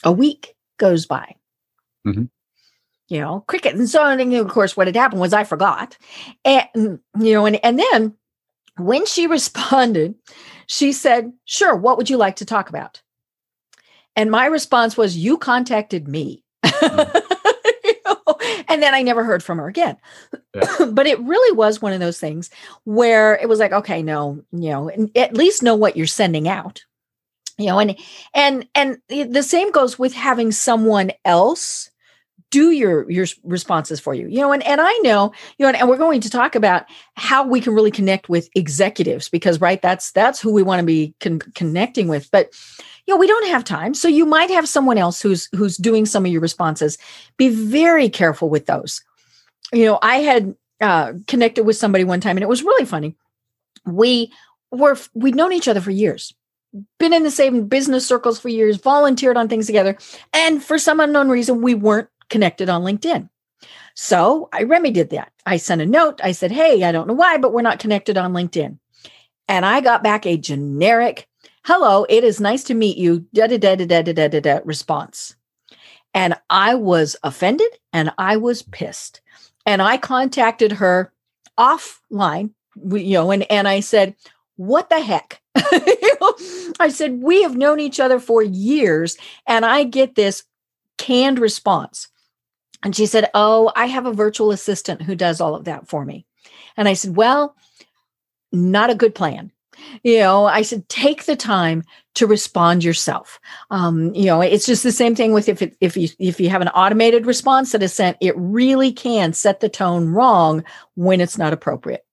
A week goes by. Mm-hmm you know, cricket. And so, and of course, what had happened was I forgot. And, you know, and, and then when she responded, she said, Sure, what would you like to talk about? And my response was, You contacted me. Hmm. you know? And then I never heard from her again. Yeah. but it really was one of those things where it was like, okay, no, you know, at least know what you're sending out. You know, and and and eh, the same goes with having someone else do your your responses for you you know and, and i know you know and we're going to talk about how we can really connect with executives because right that's that's who we want to be con- connecting with but you know we don't have time. So you might have someone else who's who's doing some of your responses. Be very careful with those. You know i had uh, connected with somebody one time and it was really funny. We were we'd known each other for years been in the same business circles for years volunteered on things together and for some unknown reason we weren't connected on LinkedIn. So I remedied that. I sent a note. I said, Hey, I don't know why, but we're not connected on LinkedIn. And I got back a generic, Hello, it is nice to meet you, da da da da da da da da response. And I was offended and I was pissed. And I contacted her offline, you know, and, and I said, What the heck? I said, We have known each other for years, and I get this canned response. And she said, Oh, I have a virtual assistant who does all of that for me. And I said, Well, not a good plan. You know, I said, take the time to respond yourself. Um, you know, it's just the same thing with if it, if you if you have an automated response that is sent, it really can set the tone wrong when it's not appropriate.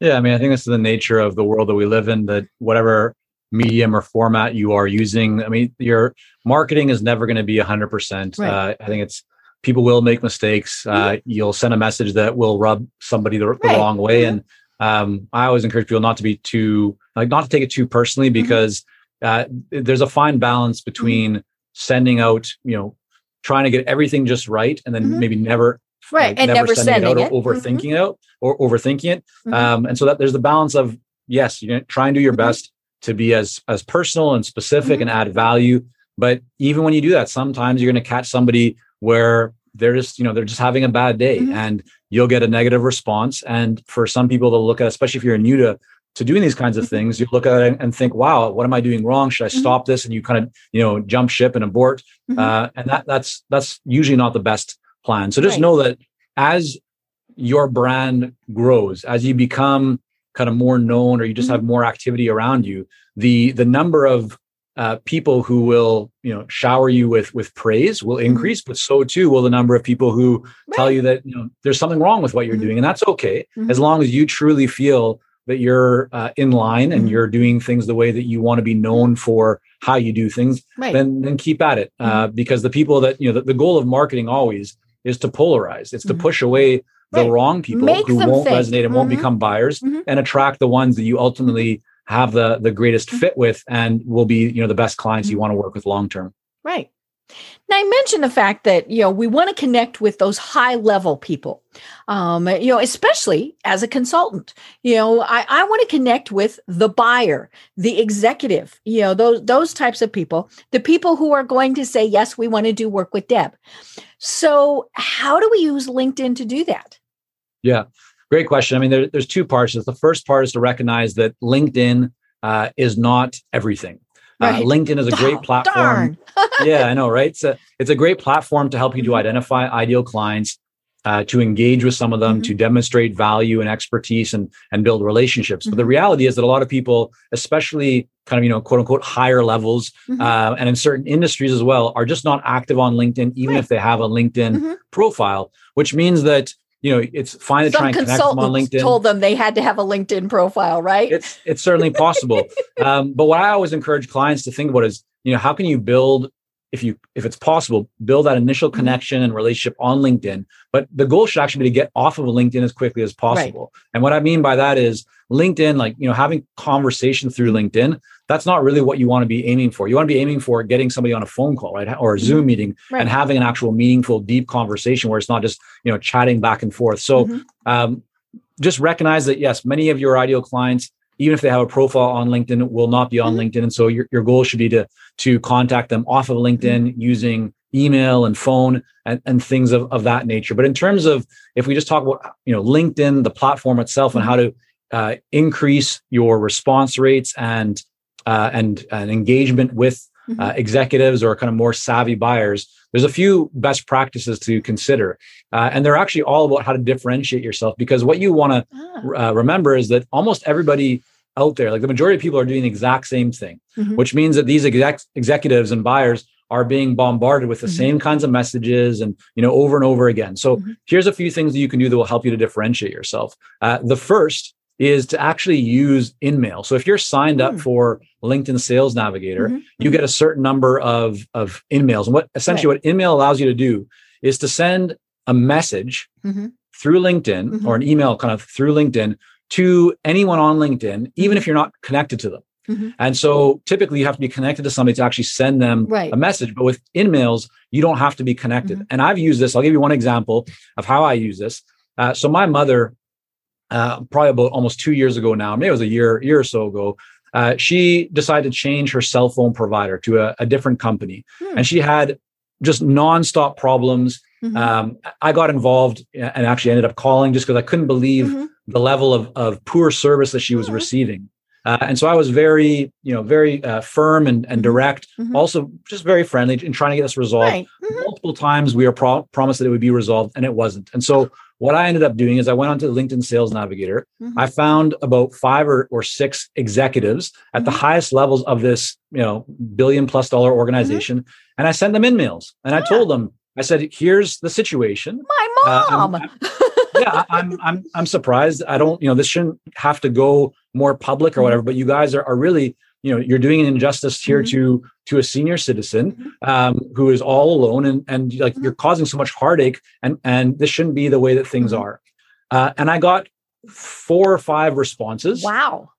Yeah, I mean, I think this is the nature of the world that we live in. That whatever medium or format you are using. I mean, your marketing is never going to be 100%. Right. Uh, I think it's people will make mistakes. Uh, mm-hmm. You'll send a message that will rub somebody the, the wrong way. Mm-hmm. And um, I always encourage people not to be too, like, not to take it too personally mm-hmm. because uh, there's a fine balance mm-hmm. between sending out, you know, trying to get everything just right and then mm-hmm. maybe never right like, and never, never sending, sending, it out or overthinking mm-hmm. it out or overthinking it um, and so that there's the balance of yes you know try and do your best to be as as personal and specific mm-hmm. and add value but even when you do that sometimes you're going to catch somebody where they're just you know they're just having a bad day mm-hmm. and you'll get a negative response and for some people they'll look at especially if you're new to to doing these kinds of mm-hmm. things you look at it and think wow what am i doing wrong should i mm-hmm. stop this and you kind of you know jump ship and abort mm-hmm. uh, and that that's that's usually not the best plan so just right. know that as your brand grows as you become kind of more known or you just mm-hmm. have more activity around you the the number of uh, people who will you know shower you with with praise will mm-hmm. increase but so too will the number of people who right. tell you that you know there's something wrong with what you're mm-hmm. doing and that's okay mm-hmm. as long as you truly feel that you're uh, in line and mm-hmm. you're doing things the way that you want to be known for how you do things right. then then keep at it uh, mm-hmm. because the people that you know the, the, goal of marketing always is to polarize it's to push away the wrong people Make who won't think. resonate and mm-hmm. won't become buyers mm-hmm. and attract the ones that you ultimately have the the greatest mm-hmm. fit with and will be you know the best clients you mm-hmm. want to work with long term right now i mentioned the fact that you know we want to connect with those high level people um, you know especially as a consultant you know i, I want to connect with the buyer the executive you know those those types of people the people who are going to say yes we want to do work with deb so how do we use linkedin to do that yeah, great question. I mean, there, there's two parts. The first part is to recognize that LinkedIn uh, is not everything. Right. Uh, LinkedIn is a great oh, platform. yeah, I know, right? It's a it's a great platform to help you to mm-hmm. identify ideal clients, uh, to engage with some of them, mm-hmm. to demonstrate value and expertise and and build relationships. Mm-hmm. But the mm-hmm. reality is that a lot of people, especially kind of you know quote unquote higher levels, mm-hmm. uh, and in certain industries as well, are just not active on LinkedIn, even right. if they have a LinkedIn mm-hmm. profile. Which means that you know, it's fine to Some try and connect them on LinkedIn. Told them they had to have a LinkedIn profile, right? It's it's certainly possible. um, but what I always encourage clients to think about is, you know, how can you build if you if it's possible build that initial mm-hmm. connection and relationship on linkedin but the goal should actually be to get off of linkedin as quickly as possible right. and what i mean by that is linkedin like you know having conversation through linkedin that's not really what you want to be aiming for you want to be aiming for getting somebody on a phone call right or a zoom mm-hmm. meeting right. and having an actual meaningful deep conversation where it's not just you know chatting back and forth so mm-hmm. um, just recognize that yes many of your ideal clients even if they have a profile on LinkedIn, will not be on mm-hmm. LinkedIn. And so your, your goal should be to, to contact them off of LinkedIn mm-hmm. using email and phone and, and things of, of that nature. But in terms of if we just talk about you know LinkedIn, the platform itself, and mm-hmm. how to uh, increase your response rates and uh, and, and engagement with mm-hmm. uh, executives or kind of more savvy buyers, there's a few best practices to consider. Uh, and they're actually all about how to differentiate yourself because what you want to ah. uh, remember is that almost everybody out there, like the majority of people are doing the exact same thing, mm-hmm. which means that these exec- executives and buyers are being bombarded with the mm-hmm. same kinds of messages and you know over and over again so mm-hmm. here's a few things that you can do that will help you to differentiate yourself uh, the first is to actually use InMail. So if you're signed up mm. for LinkedIn Sales Navigator, mm-hmm. you get a certain number of, of InMails. And what essentially right. what InMail allows you to do is to send a message mm-hmm. through LinkedIn mm-hmm. or an email kind of through LinkedIn to anyone on LinkedIn, even if mm-hmm. you're not connected to them. Mm-hmm. And so typically you have to be connected to somebody to actually send them right. a message. But with InMails, you don't have to be connected. Mm-hmm. And I've used this. I'll give you one example of how I use this. Uh, so my mother uh, probably about almost two years ago now, maybe it was a year, year or so ago, uh, she decided to change her cell phone provider to a, a different company. Hmm. And she had just nonstop problems. Mm-hmm. Um, I got involved and actually ended up calling just because I couldn't believe mm-hmm. the level of, of poor service that she was mm-hmm. receiving. Uh, and so I was very, you know, very uh, firm and, and mm-hmm. direct, mm-hmm. also just very friendly in trying to get this resolved. Right. Mm-hmm. Multiple times we were pro- promised that it would be resolved and it wasn't. And so what I ended up doing is I went onto the LinkedIn Sales Navigator. Mm-hmm. I found about five or, or six executives at mm-hmm. the highest levels of this, you know, billion plus dollar mm-hmm. organization, mm-hmm. and I sent them InMails. And yeah. I told them, I said, "Here's the situation." My mom. Uh, I'm, I'm, yeah, I'm I'm I'm surprised. I don't, you know, this shouldn't have to go more public or mm-hmm. whatever. But you guys are, are really you know you're doing an injustice here mm-hmm. to to a senior citizen mm-hmm. um, who is all alone and and like mm-hmm. you're causing so much heartache and and this shouldn't be the way that things mm-hmm. are uh, and i got four or five responses wow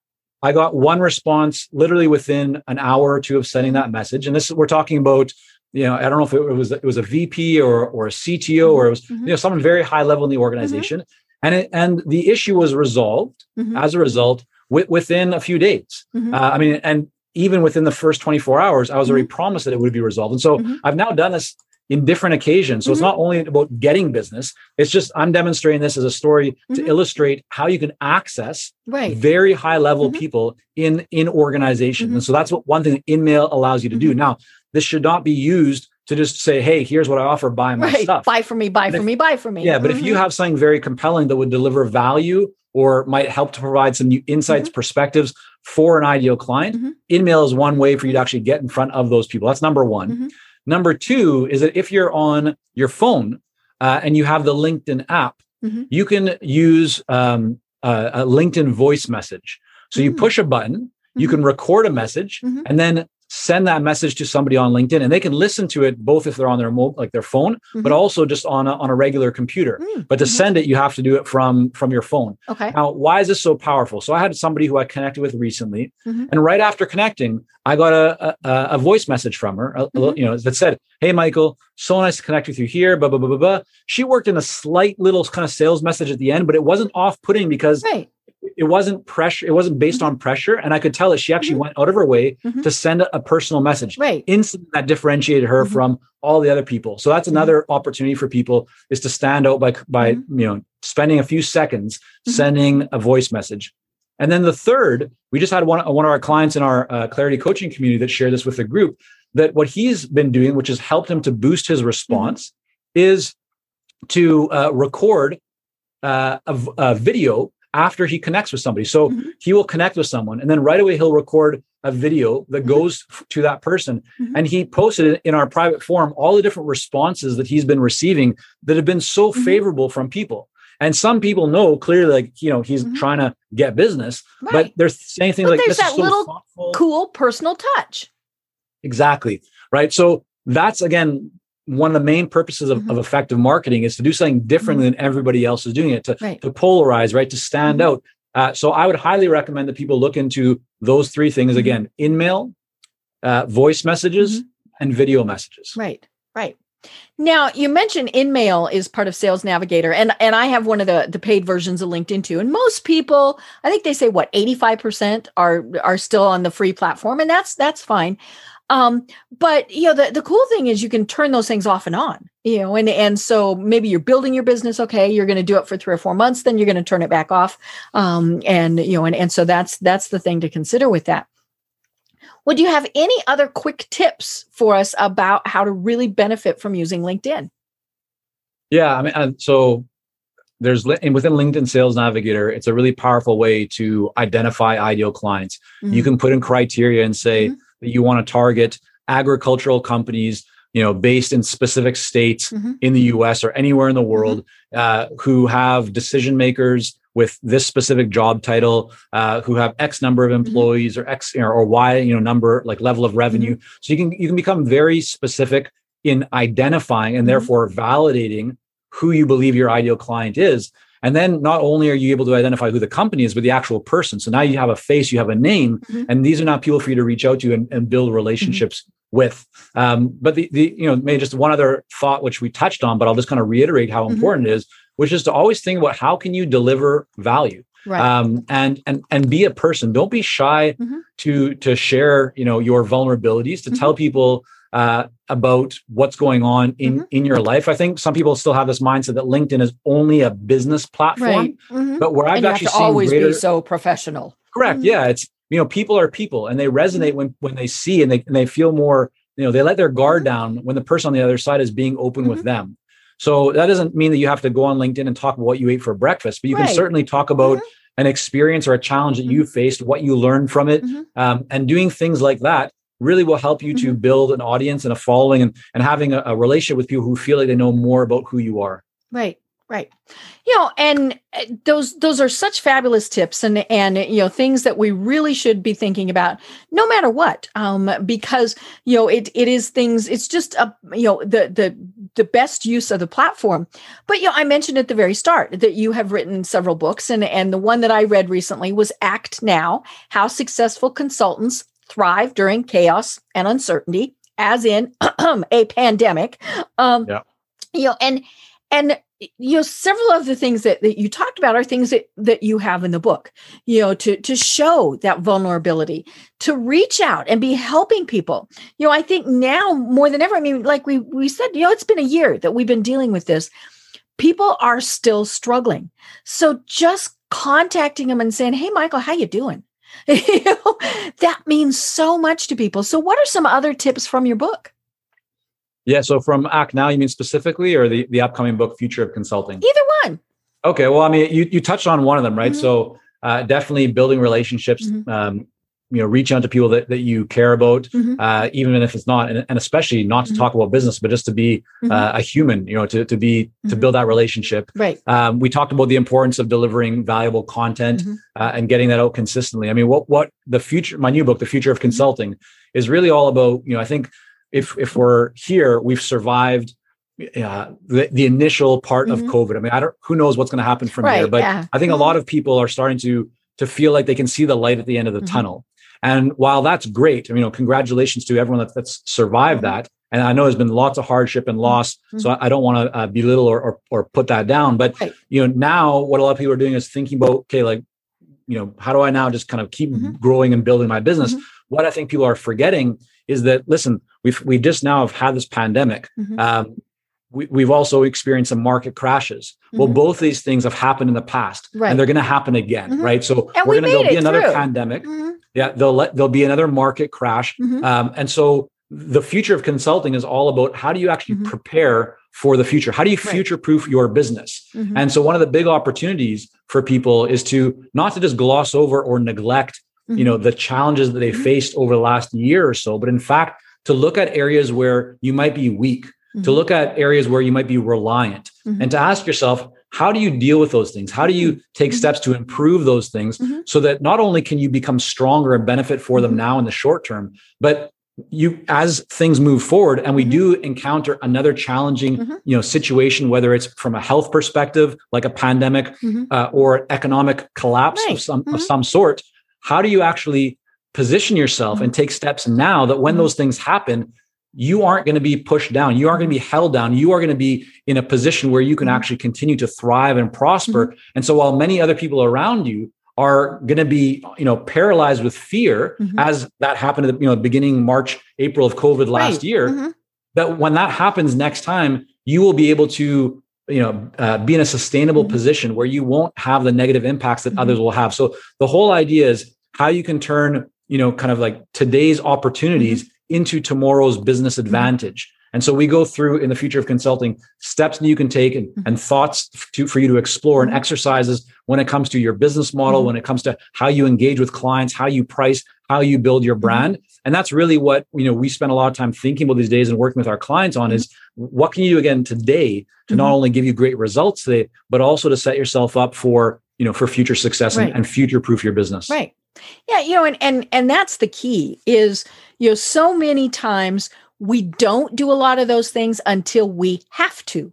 i got one response literally within an hour or two of sending that message and this we're talking about you know i don't know if it was it was a vp or or a cto or it was mm-hmm. you know someone very high level in the organization and it, and the issue was resolved as a result w- within a few days. Mm-hmm. Uh, I mean, and even within the first 24 hours, I was already mm-hmm. promised that it would be resolved. And so mm-hmm. I've now done this in different occasions. So it's mm-hmm. not only about getting business, it's just I'm demonstrating this as a story to mm-hmm. illustrate how you can access right. very high level mm-hmm. people in in organizations. And so that's what one thing InMail allows you to do. Now, this should not be used to just say, hey, here's what I offer, buy my right. stuff. Buy for me, buy for me, buy for me. Yeah, but if you have something very compelling that would deliver value or might help to provide some new insights, mm-hmm. perspectives for an ideal client, mm-hmm. InMail is one way for you to actually get in front of those people. That's number one. Mm-hmm. Number two is that if you're on your phone uh, and you have the LinkedIn app, mm-hmm. you can use um, a, a, LinkedIn voice message. So you mm. push a button, you can mm-hmm. record a message, mm-hmm. and then send that message to somebody on LinkedIn and they can listen to it both if they're on their mobile, like their phone, mm-hmm. but also just on a, on a regular computer. Mm-hmm. But to mm-hmm. send it, you have to do it from from your phone. Okay. Now, why is this so powerful? So I had somebody who I connected with recently, mm-hmm. and right after connecting, I got a a, a voice message from her, a, mm-hmm. you know, that said, "Hey, Michael, so nice to connect with you here." Blah blah blah blah blah. She worked in a slight little kind of sales message at the end, but it wasn't off putting because. Right it wasn't pressure it wasn't based mm-hmm. on pressure and i could tell that she actually mm-hmm. went out of her way mm-hmm. to send a, a, personal message right instantly that differentiated her mm-hmm. from all the other people so that's mm-hmm. another opportunity for people is to stand out by by mm-hmm. you know spending a few seconds sending a voice message And then the third, we just had one, one of our clients in our uh, Clarity coaching community that shared this with the group that what he's been doing, which has helped him to boost his response, is to uh, record uh, a, a, video after he connects with somebody. So mm-hmm. he will connect with someone and then right away he'll record a video that mm-hmm. goes to that person. Mm-hmm. And he posted in our private forum all the different responses that he's been receiving that have been so mm-hmm. favorable from people. And some people know clearly, like, you know, he's mm-hmm. trying to get business, right. but they're saying things but like there's this. that so little thoughtful. cool personal touch. Exactly. Right. So that's again one of the main purposes of, mm-hmm. of effective marketing is to do something different mm-hmm. than everybody else is doing it, to, right. to polarize, right? To stand mm-hmm. out. Uh, so I would highly recommend that people look into those three things mm-hmm. again: InMail, uh, voice messages, mm-hmm. and video messages. Right. Right. Now you mentioned InMail is part of Sales Navigator, and and I have one of the the paid versions of LinkedIn too. And most people, I think they say what eighty five percent are are still on the free platform, and that's that's fine. Um, but you know, the, the cool thing is you can turn those things off and on, you know, and, and so maybe you're building your business. Okay. You're going to do it for three or four months, then you're going to turn it back off. Um, and, you know, and, and so that's, that's the thing to consider with that. Would you have any other quick tips for us about how to really benefit from using LinkedIn? Yeah. I mean, so there's and within LinkedIn Sales Navigator, it's a really powerful way to identify ideal clients. Mm-hmm. You can put in criteria and say, mm-hmm that you want to target agricultural companies you know based in specific states mm-hmm. in the us or anywhere in the world mm-hmm. uh, who have decision makers with this specific job title uh, who have x number of mm-hmm. employees mm-hmm. or x know, or y you know number like level of revenue mm-hmm. so you can you can become very specific in identifying and mm-hmm. therefore validating who you believe your ideal client is and then not only are you able to identify who the company is, but the actual person. So now you have a face, you have a name, mm-hmm. and these are not people for you to reach out to and, and build relationships mm-hmm. with. Um, but the, the, you know, maybe just one other thought, which we touched on, but I'll just kind of reiterate how mm-hmm. important it is, which is to always think about how can you deliver value. Right. Um, and and and be a person. Don't be shy mm-hmm. to to share, you know, your vulnerabilities, to tell mm-hmm. people uh, about what's going on in mm-hmm. in your life. I think some people still have this mindset that LinkedIn is only a business platform, right. mm-hmm. but where I've and actually seen always greater, be so professional. Correct. Mm-hmm. Yeah, it's you know people are people, and they resonate mm-hmm. when when they see and they and they feel more. You know, they let their guard mm-hmm. down when the person on the other side is being open with mm-hmm. them. So that doesn't mean that you have to go on LinkedIn and talk about what you ate for breakfast, but you right. can certainly talk about an experience or a challenge that you faced, what you learned from it, um, and doing things like that really will help you mm-hmm. to build an audience and a following and, and having a, a relationship with people who feel like they know more about who you are. Right right you know and uh, those those are such fabulous tips and and you know things that we really should be thinking about no matter what um because you know it it is things it's just a you know the the the best use of the platform but you know i mentioned at the very start that you have written several books and and the one that i read recently was act now how successful consultants thrive during chaos and uncertainty, as in a pandemic. Um, yeah. You know, and and you know several of the things that, that you talked about are things that that you have in the book you know to to show that vulnerability to reach out and be helping people you know i think now more than ever i mean like we we said you know it's been a year that we've been dealing with this people are still struggling so just contacting them and saying hey michael how you doing you know, that means so much to people. So, what are some other tips from your book? Yeah. So, from Act Now, you mean specifically, or the, the upcoming book, Future of Consulting? Either one. Okay. Well, I mean, you, you touched on one of them, right? Mm-hmm. So, uh, definitely building relationships, mm-hmm. um, you know reach out to people that, that you care about mm-hmm. uh, even if it's not and, and especially not to mm-hmm. talk about business but just to be mm-hmm. uh, a human you know to, to be to mm-hmm. build that relationship right um, we talked about the importance of delivering valuable content mm-hmm. uh, and getting that out consistently i mean what what the future my new book the future of mm-hmm. consulting is really all about you know i think if if we're here we've survived uh, the, the initial part of covid i mean i don't who knows what's going to happen from right, here but yeah. i think a lot of people are starting to to feel like they can see the light at the end of the tunnel and while that's great, you know, congratulations to everyone that, that's survived mm-hmm. that. And I know there's been lots of hardship and loss, mm-hmm. so I don't want to uh, belittle or, or, or put that down. But right. you know, now what a lot of people are doing is thinking about, okay, like, you know, how do I now just kind of keep mm-hmm. growing and building my business? Mm-hmm. What I think people are forgetting is that listen, we've we just now have had this pandemic. Mm-hmm. Um, we, have also experienced some market crashes. Mm-hmm. Well, both these things have happened in the past, right. and they're going to happen again, mm-hmm. right? So and we're we going to there'll be another through. pandemic. Mm-hmm. Yeah, there'll let, there'll be another market crash, mm-hmm. um, and so the future of consulting is all about how do you actually mm-hmm. prepare for the future? How do you future proof your business? Mm-hmm. And so one of the big opportunities for people is to not to just gloss over or neglect, you know, the challenges that they faced over the last year or so, but in fact to look at areas where you might be weak mm-hmm. to look at areas where you might be reliant mm-hmm. and to ask yourself, how do you deal with those things? How do you mm-hmm. take mm-hmm. steps to improve those things mm-hmm. so that not only can you become stronger and benefit for them now in the short term, but you as things move forward and we mm-hmm. do encounter another challenging mm-hmm. you know situation whether it's from a health perspective like a pandemic mm-hmm. uh, or economic collapse right. of some of some sort how do you actually position yourself and take steps now that when those things happen you aren't going to be pushed down. You aren't going to be held down. You are going to be in a position where you can mm-hmm. actually continue to thrive and prosper. Mm-hmm. And so while many other people around you are going to be, you know, paralyzed with fear mm-hmm. as that happened at the, you know, beginning March, April of COVID last right. year, mm-hmm. that when that happens next time, you will be able to you know uh, be in a sustainable mm-hmm. position where you won't have the negative impacts that others mm-hmm. will have so the whole idea is how you can turn you know kind of like today's opportunities into tomorrow's business mm-hmm. advantage. And so we go through in the future of consulting steps that you can take and, mm-hmm. and thoughts to, for you to explore and mm-hmm. exercises when it comes to your business model, mm-hmm. when it comes to how you engage with clients, how you price, how you build your brand. And that's really what, you know, we spend a lot of time thinking about these days and working with our clients on mm-hmm. is what can you do again today to not only give you great results today, but also to set yourself up for, you know, for future success right. and, and future proof your business. Right. Yeah, you know, and and and that's the key is you know, so many times we don't do a lot of those things until we have to.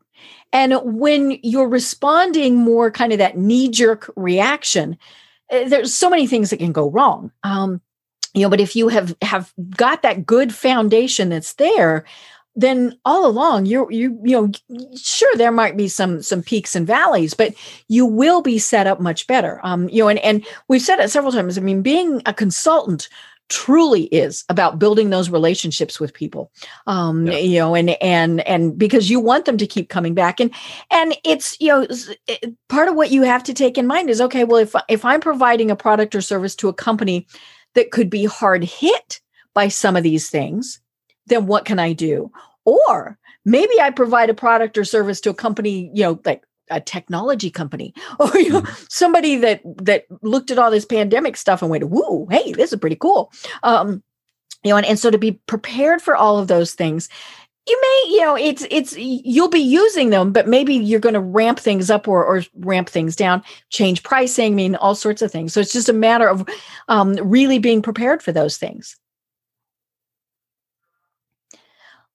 And when you're responding more kind of that knee jerk reaction, eh, there's so many things that can go wrong. Um, you know, but if you have have got that good foundation that's there, then all along you're you you know sure there might be some some peaks and valleys but you will be set up much better. Um you know and and we've said it several times. I mean being a consultant truly is about building those relationships with people. Um yeah. you know and and and because you want them to keep coming back. And and it's you know part of what you have to take in mind is okay well if if i'm providing a product or service to a company that could be hard hit by some of these things then what can i do? Or maybe i provide a product or service to a company you know like a technology company or you know mm-hmm. somebody that that looked at all this pandemic stuff and went whoa hey this is pretty cool. Um you know and, and so to be prepared for all of those things you may you know it's it's you'll be using them but maybe you're going to ramp things up or, or ramp things down change pricing i mean all sorts of things. So it's just a matter of um, really being prepared for those things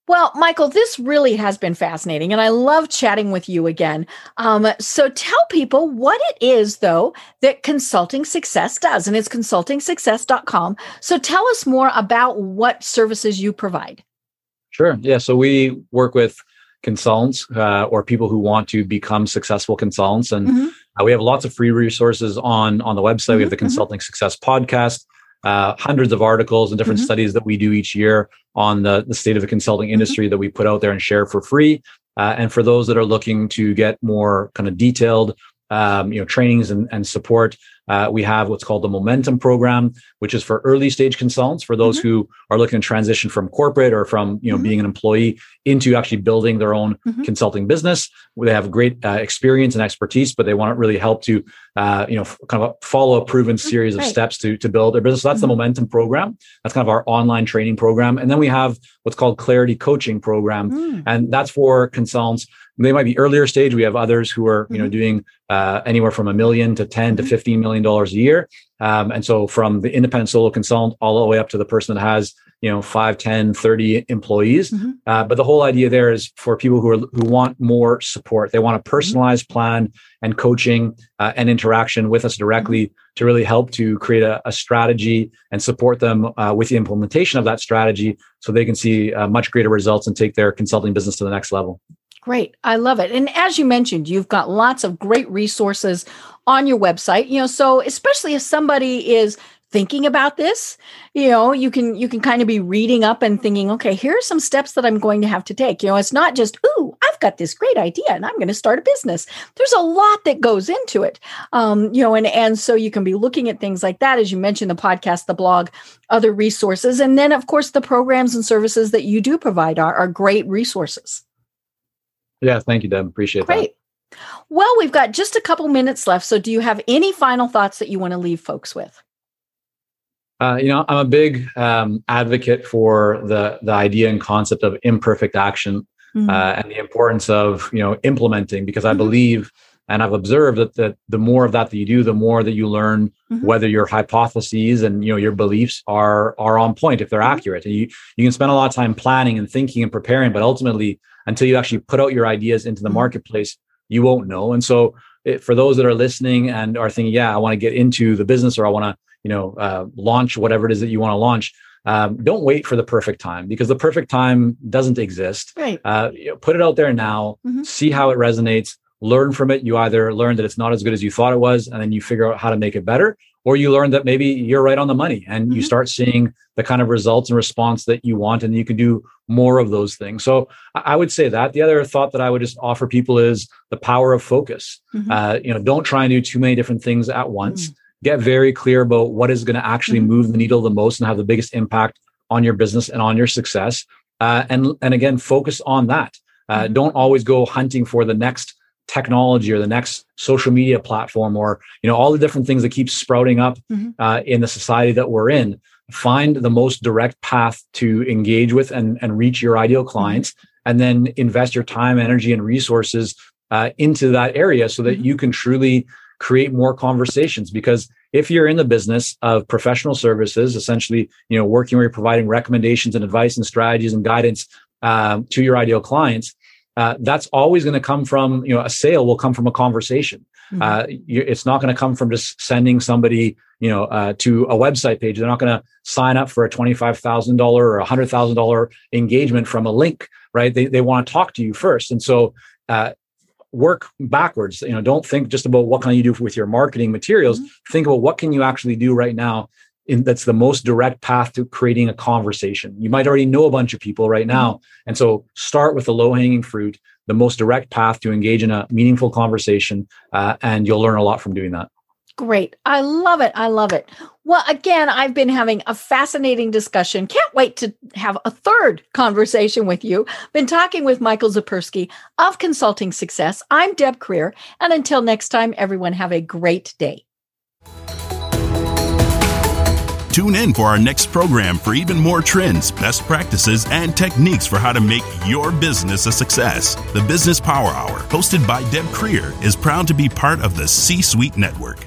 Well, Michael, this really has been fascinating, and I love chatting with you again. Um, so tell people what it is, though, that Consulting Success does, and it's consultingsuccess.com. So tell us more about what services you provide. Sure. Yeah. So we work with consultants uh, or people who want to become successful consultants, and mm-hmm. uh, we have lots of free resources on on the website. Mm-hmm. We have the mm-hmm. Consulting Success podcast uh, hundreds of articles and different mm-hmm. studies that we do each year on the, the state of the consulting mm-hmm. industry mm-hmm. that we put out there and share for free. Uh, and for those that are looking to get more kind of detailed, um, you know, trainings and, and support, uh, we have what's called the Momentum Program, which is for early stage consultants, for those mm-hmm. who are looking to transition from corporate or from you know mm-hmm. being an employee into actually building their own mm-hmm. consulting business. They have great uh, experience and expertise, but they want to really help to uh, you know kind of a follow a proven mm-hmm. series of right. steps to to build their business. So that's the mm-hmm. Momentum Program. That's kind of our online training program, and then we have what's called Clarity Coaching Program, mm. and that's for consultants they might be earlier stage. We have others who are, you know, mm-hmm. doing uh, anywhere from a million to 10 to mm-hmm. 15 million dollars a year. Um, and so from the independent solo consultant all the way up to the person that has, you know, 5, 10, 30 employees. Mm-hmm. Uh, but the whole idea there is for people who are who want more support. They want a mm-hmm. personalized plan and coaching uh, and interaction with us directly to really help to create a, a strategy and support them uh, with the implementation of that strategy so they can see uh, much greater results and take their consulting business to the next level. Great. I love it. And as you mentioned, you've got lots of great resources on your website, you know, so especially if somebody is thinking about this, you know, you can you can kind of be reading up and thinking, okay, here are some steps that I'm going to have to take. You know, it's not just, ooh, I've got this great idea and I'm going to start a business. There's a lot that goes into it. Um, you know, and, and so you can be looking at things like that, as you mentioned, the podcast, the blog, other resources. And then, of course, the programs and services that you do provide are, are great resources. Yeah, thank you, Deb. Appreciate Great. that. Well, we've got just a couple minutes left. So, do you have any final thoughts that you want to leave folks with? Uh, you know, I'm a big um, advocate for the the idea and concept of imperfect action mm-hmm. uh, and the importance of you know implementing because I mm-hmm. believe and I've observed that, that the more of that that you do, the more that you learn mm-hmm. whether your hypotheses and you know your beliefs are are on point if they're mm-hmm. accurate. And you you can spend a lot of time planning and thinking and preparing, but ultimately until you actually put out your ideas into the mm-hmm. marketplace, you won't know. And so it, for those that are listening and are thinking, yeah, I want to get into the business or I want to you know uh, launch whatever it is that you want to launch um, don't wait for the perfect time because the perfect time doesn't exist. Right. Uh, you know, put it out there now mm-hmm. see how it resonates learn from it. You either learn that it's not as good as you thought it was and then you figure out how to make it better or you learn that maybe you're right on the money and mm-hmm. you start seeing the kind of results and response that you want and you can do more of those things. So i would say that. The other thought that i would just offer people is the power of focus. Mm-hmm. uh, you know don't try and do too many different things at once. Mm get very clear about what is going to actually mm-hmm. move the needle the most and have the biggest impact on your business and on your success. Uh, and and again, focus on that. Uh, mm-hmm. Don't always go hunting for the next technology or the next social media platform or you know all the different things that keep sprouting up mm-hmm. uh, in the society that we're in. Find the most direct path to engage with and and reach your ideal mm-hmm. clients, and then invest your time, energy, and resources uh, into that area so that mm-hmm. you can truly create more conversations. Because if you're in the business of professional services essentially you know working where you're providing recommendations and advice and strategies and guidance um, to your ideal clients uh, that's always going to come from you know a sale will come from a conversation. Mm-hmm. uh, you, it's not going to come from just sending somebody you know uh, to a website page. They're not going to sign up for a $25000 or a $100000 engagement from a link right? They, they want to talk to you first. And so uh, work backwards you know don't think just about what can you do with your marketing materials mm-hmm. think about what can you actually do right now in, that's the most direct path to creating a conversation you might already know a bunch of people right now mm-hmm. and so start with the low hanging fruit the most direct path to engage in a meaningful conversation uh, and you'll learn a lot from doing that Great. I love it. I love it. Well, again, I've been having a fascinating discussion. Can't wait to have a third conversation with you. Been talking with Michael Zipursky of Consulting Success. I'm Deb Krier. And until next time, everyone have a great day. Tune in for our next program for even more trends, best practices, and techniques for how to make your business a success. The Business Power Hour, hosted by Deb Krier, is proud to be part of the C Suite Network.